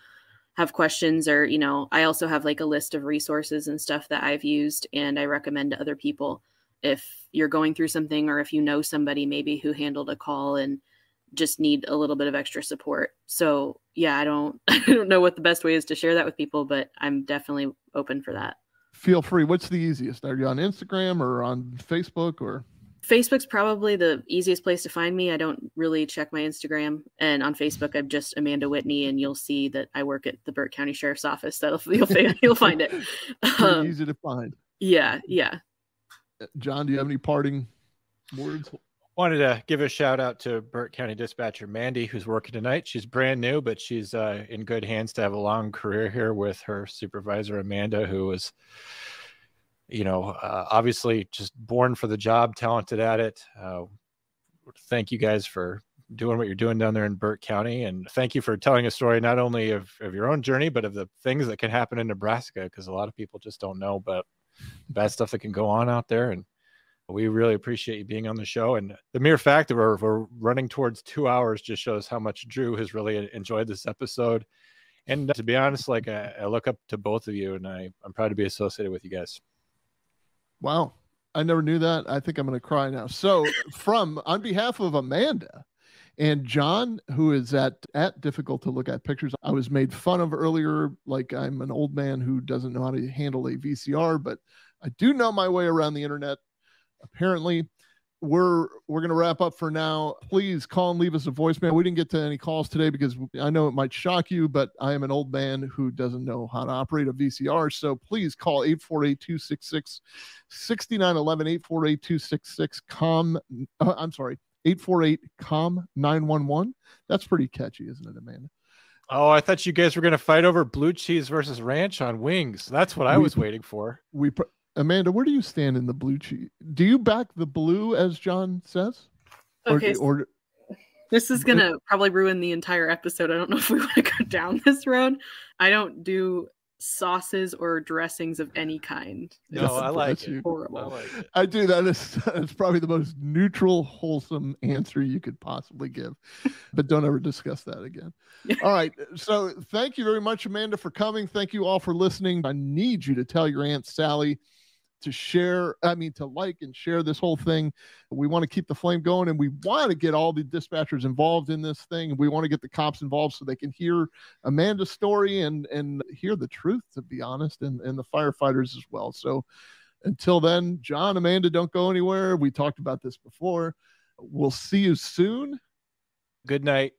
have questions or you know, I also have like a list of resources and stuff that I've used and I recommend to other people if you're going through something or if you know somebody maybe who handled a call and just need a little bit of extra support. So yeah, I don't [laughs] I don't know what the best way is to share that with people, but I'm definitely open for that. Feel free. What's the easiest? Are you on Instagram or on Facebook or? Facebook's probably the easiest place to find me. I don't really check my Instagram, and on Facebook, I'm just Amanda Whitney, and you'll see that I work at the Burt County Sheriff's Office. [laughs] That'll you'll you'll find it. [laughs] Um, easy to find. Yeah, yeah. John, do you have any parting words? Wanted to give a shout out to Burt County Dispatcher Mandy, who's working tonight. She's brand new, but she's uh, in good hands to have a long career here with her supervisor Amanda, who was you know, uh, obviously just born for the job, talented at it. Uh, thank you guys for doing what you're doing down there in Burt County. And thank you for telling a story not only of, of your own journey, but of the things that can happen in Nebraska, because a lot of people just don't know about bad stuff that can go on out there. And we really appreciate you being on the show. And the mere fact that we're, we're running towards two hours just shows how much Drew has really enjoyed this episode. And to be honest, like I, I look up to both of you and I, I'm proud to be associated with you guys. Wow. I never knew that. I think I'm going to cry now. So, from on behalf of Amanda and John, who is at at difficult to look at pictures, I was made fun of earlier, like I'm an old man who doesn't know how to handle a VCR, but I do know my way around the internet. Apparently, we're we're to wrap up for now. Please call and leave us a voicemail. We didn't get to any calls today because I know it might shock you, but I am an old man who doesn't know how to operate a VCR. So please call 848-266-6911 848-266 com uh, I'm sorry, 848 com 911. That's pretty catchy, isn't it, Amanda? Oh, I thought you guys were going to fight over blue cheese versus ranch on wings. That's what I was waiting for. We Amanda, where do you stand in the blue cheese? Do you back the blue, as John says? Okay. Or, or this is gonna probably ruin the entire episode. I don't know if we [laughs] want to go down this road. I don't do sauces or dressings of any kind. No, it's, I like it. Horrible. I, like it. I do. That is [laughs] it's probably the most neutral, wholesome answer you could possibly give. but don't ever discuss that again. [laughs] all right. So thank you very much, Amanda, for coming. Thank you all for listening. I need you to tell your Aunt Sally to share, I mean, to like and share this whole thing. We want to keep the flame going and we want to get all the dispatchers involved in this thing. We want to get the cops involved so they can hear Amanda's story and, and hear the truth, to be honest, and, and the firefighters as well. So until then, John, Amanda, don't go anywhere. We talked about this before. We'll see you soon. Good night.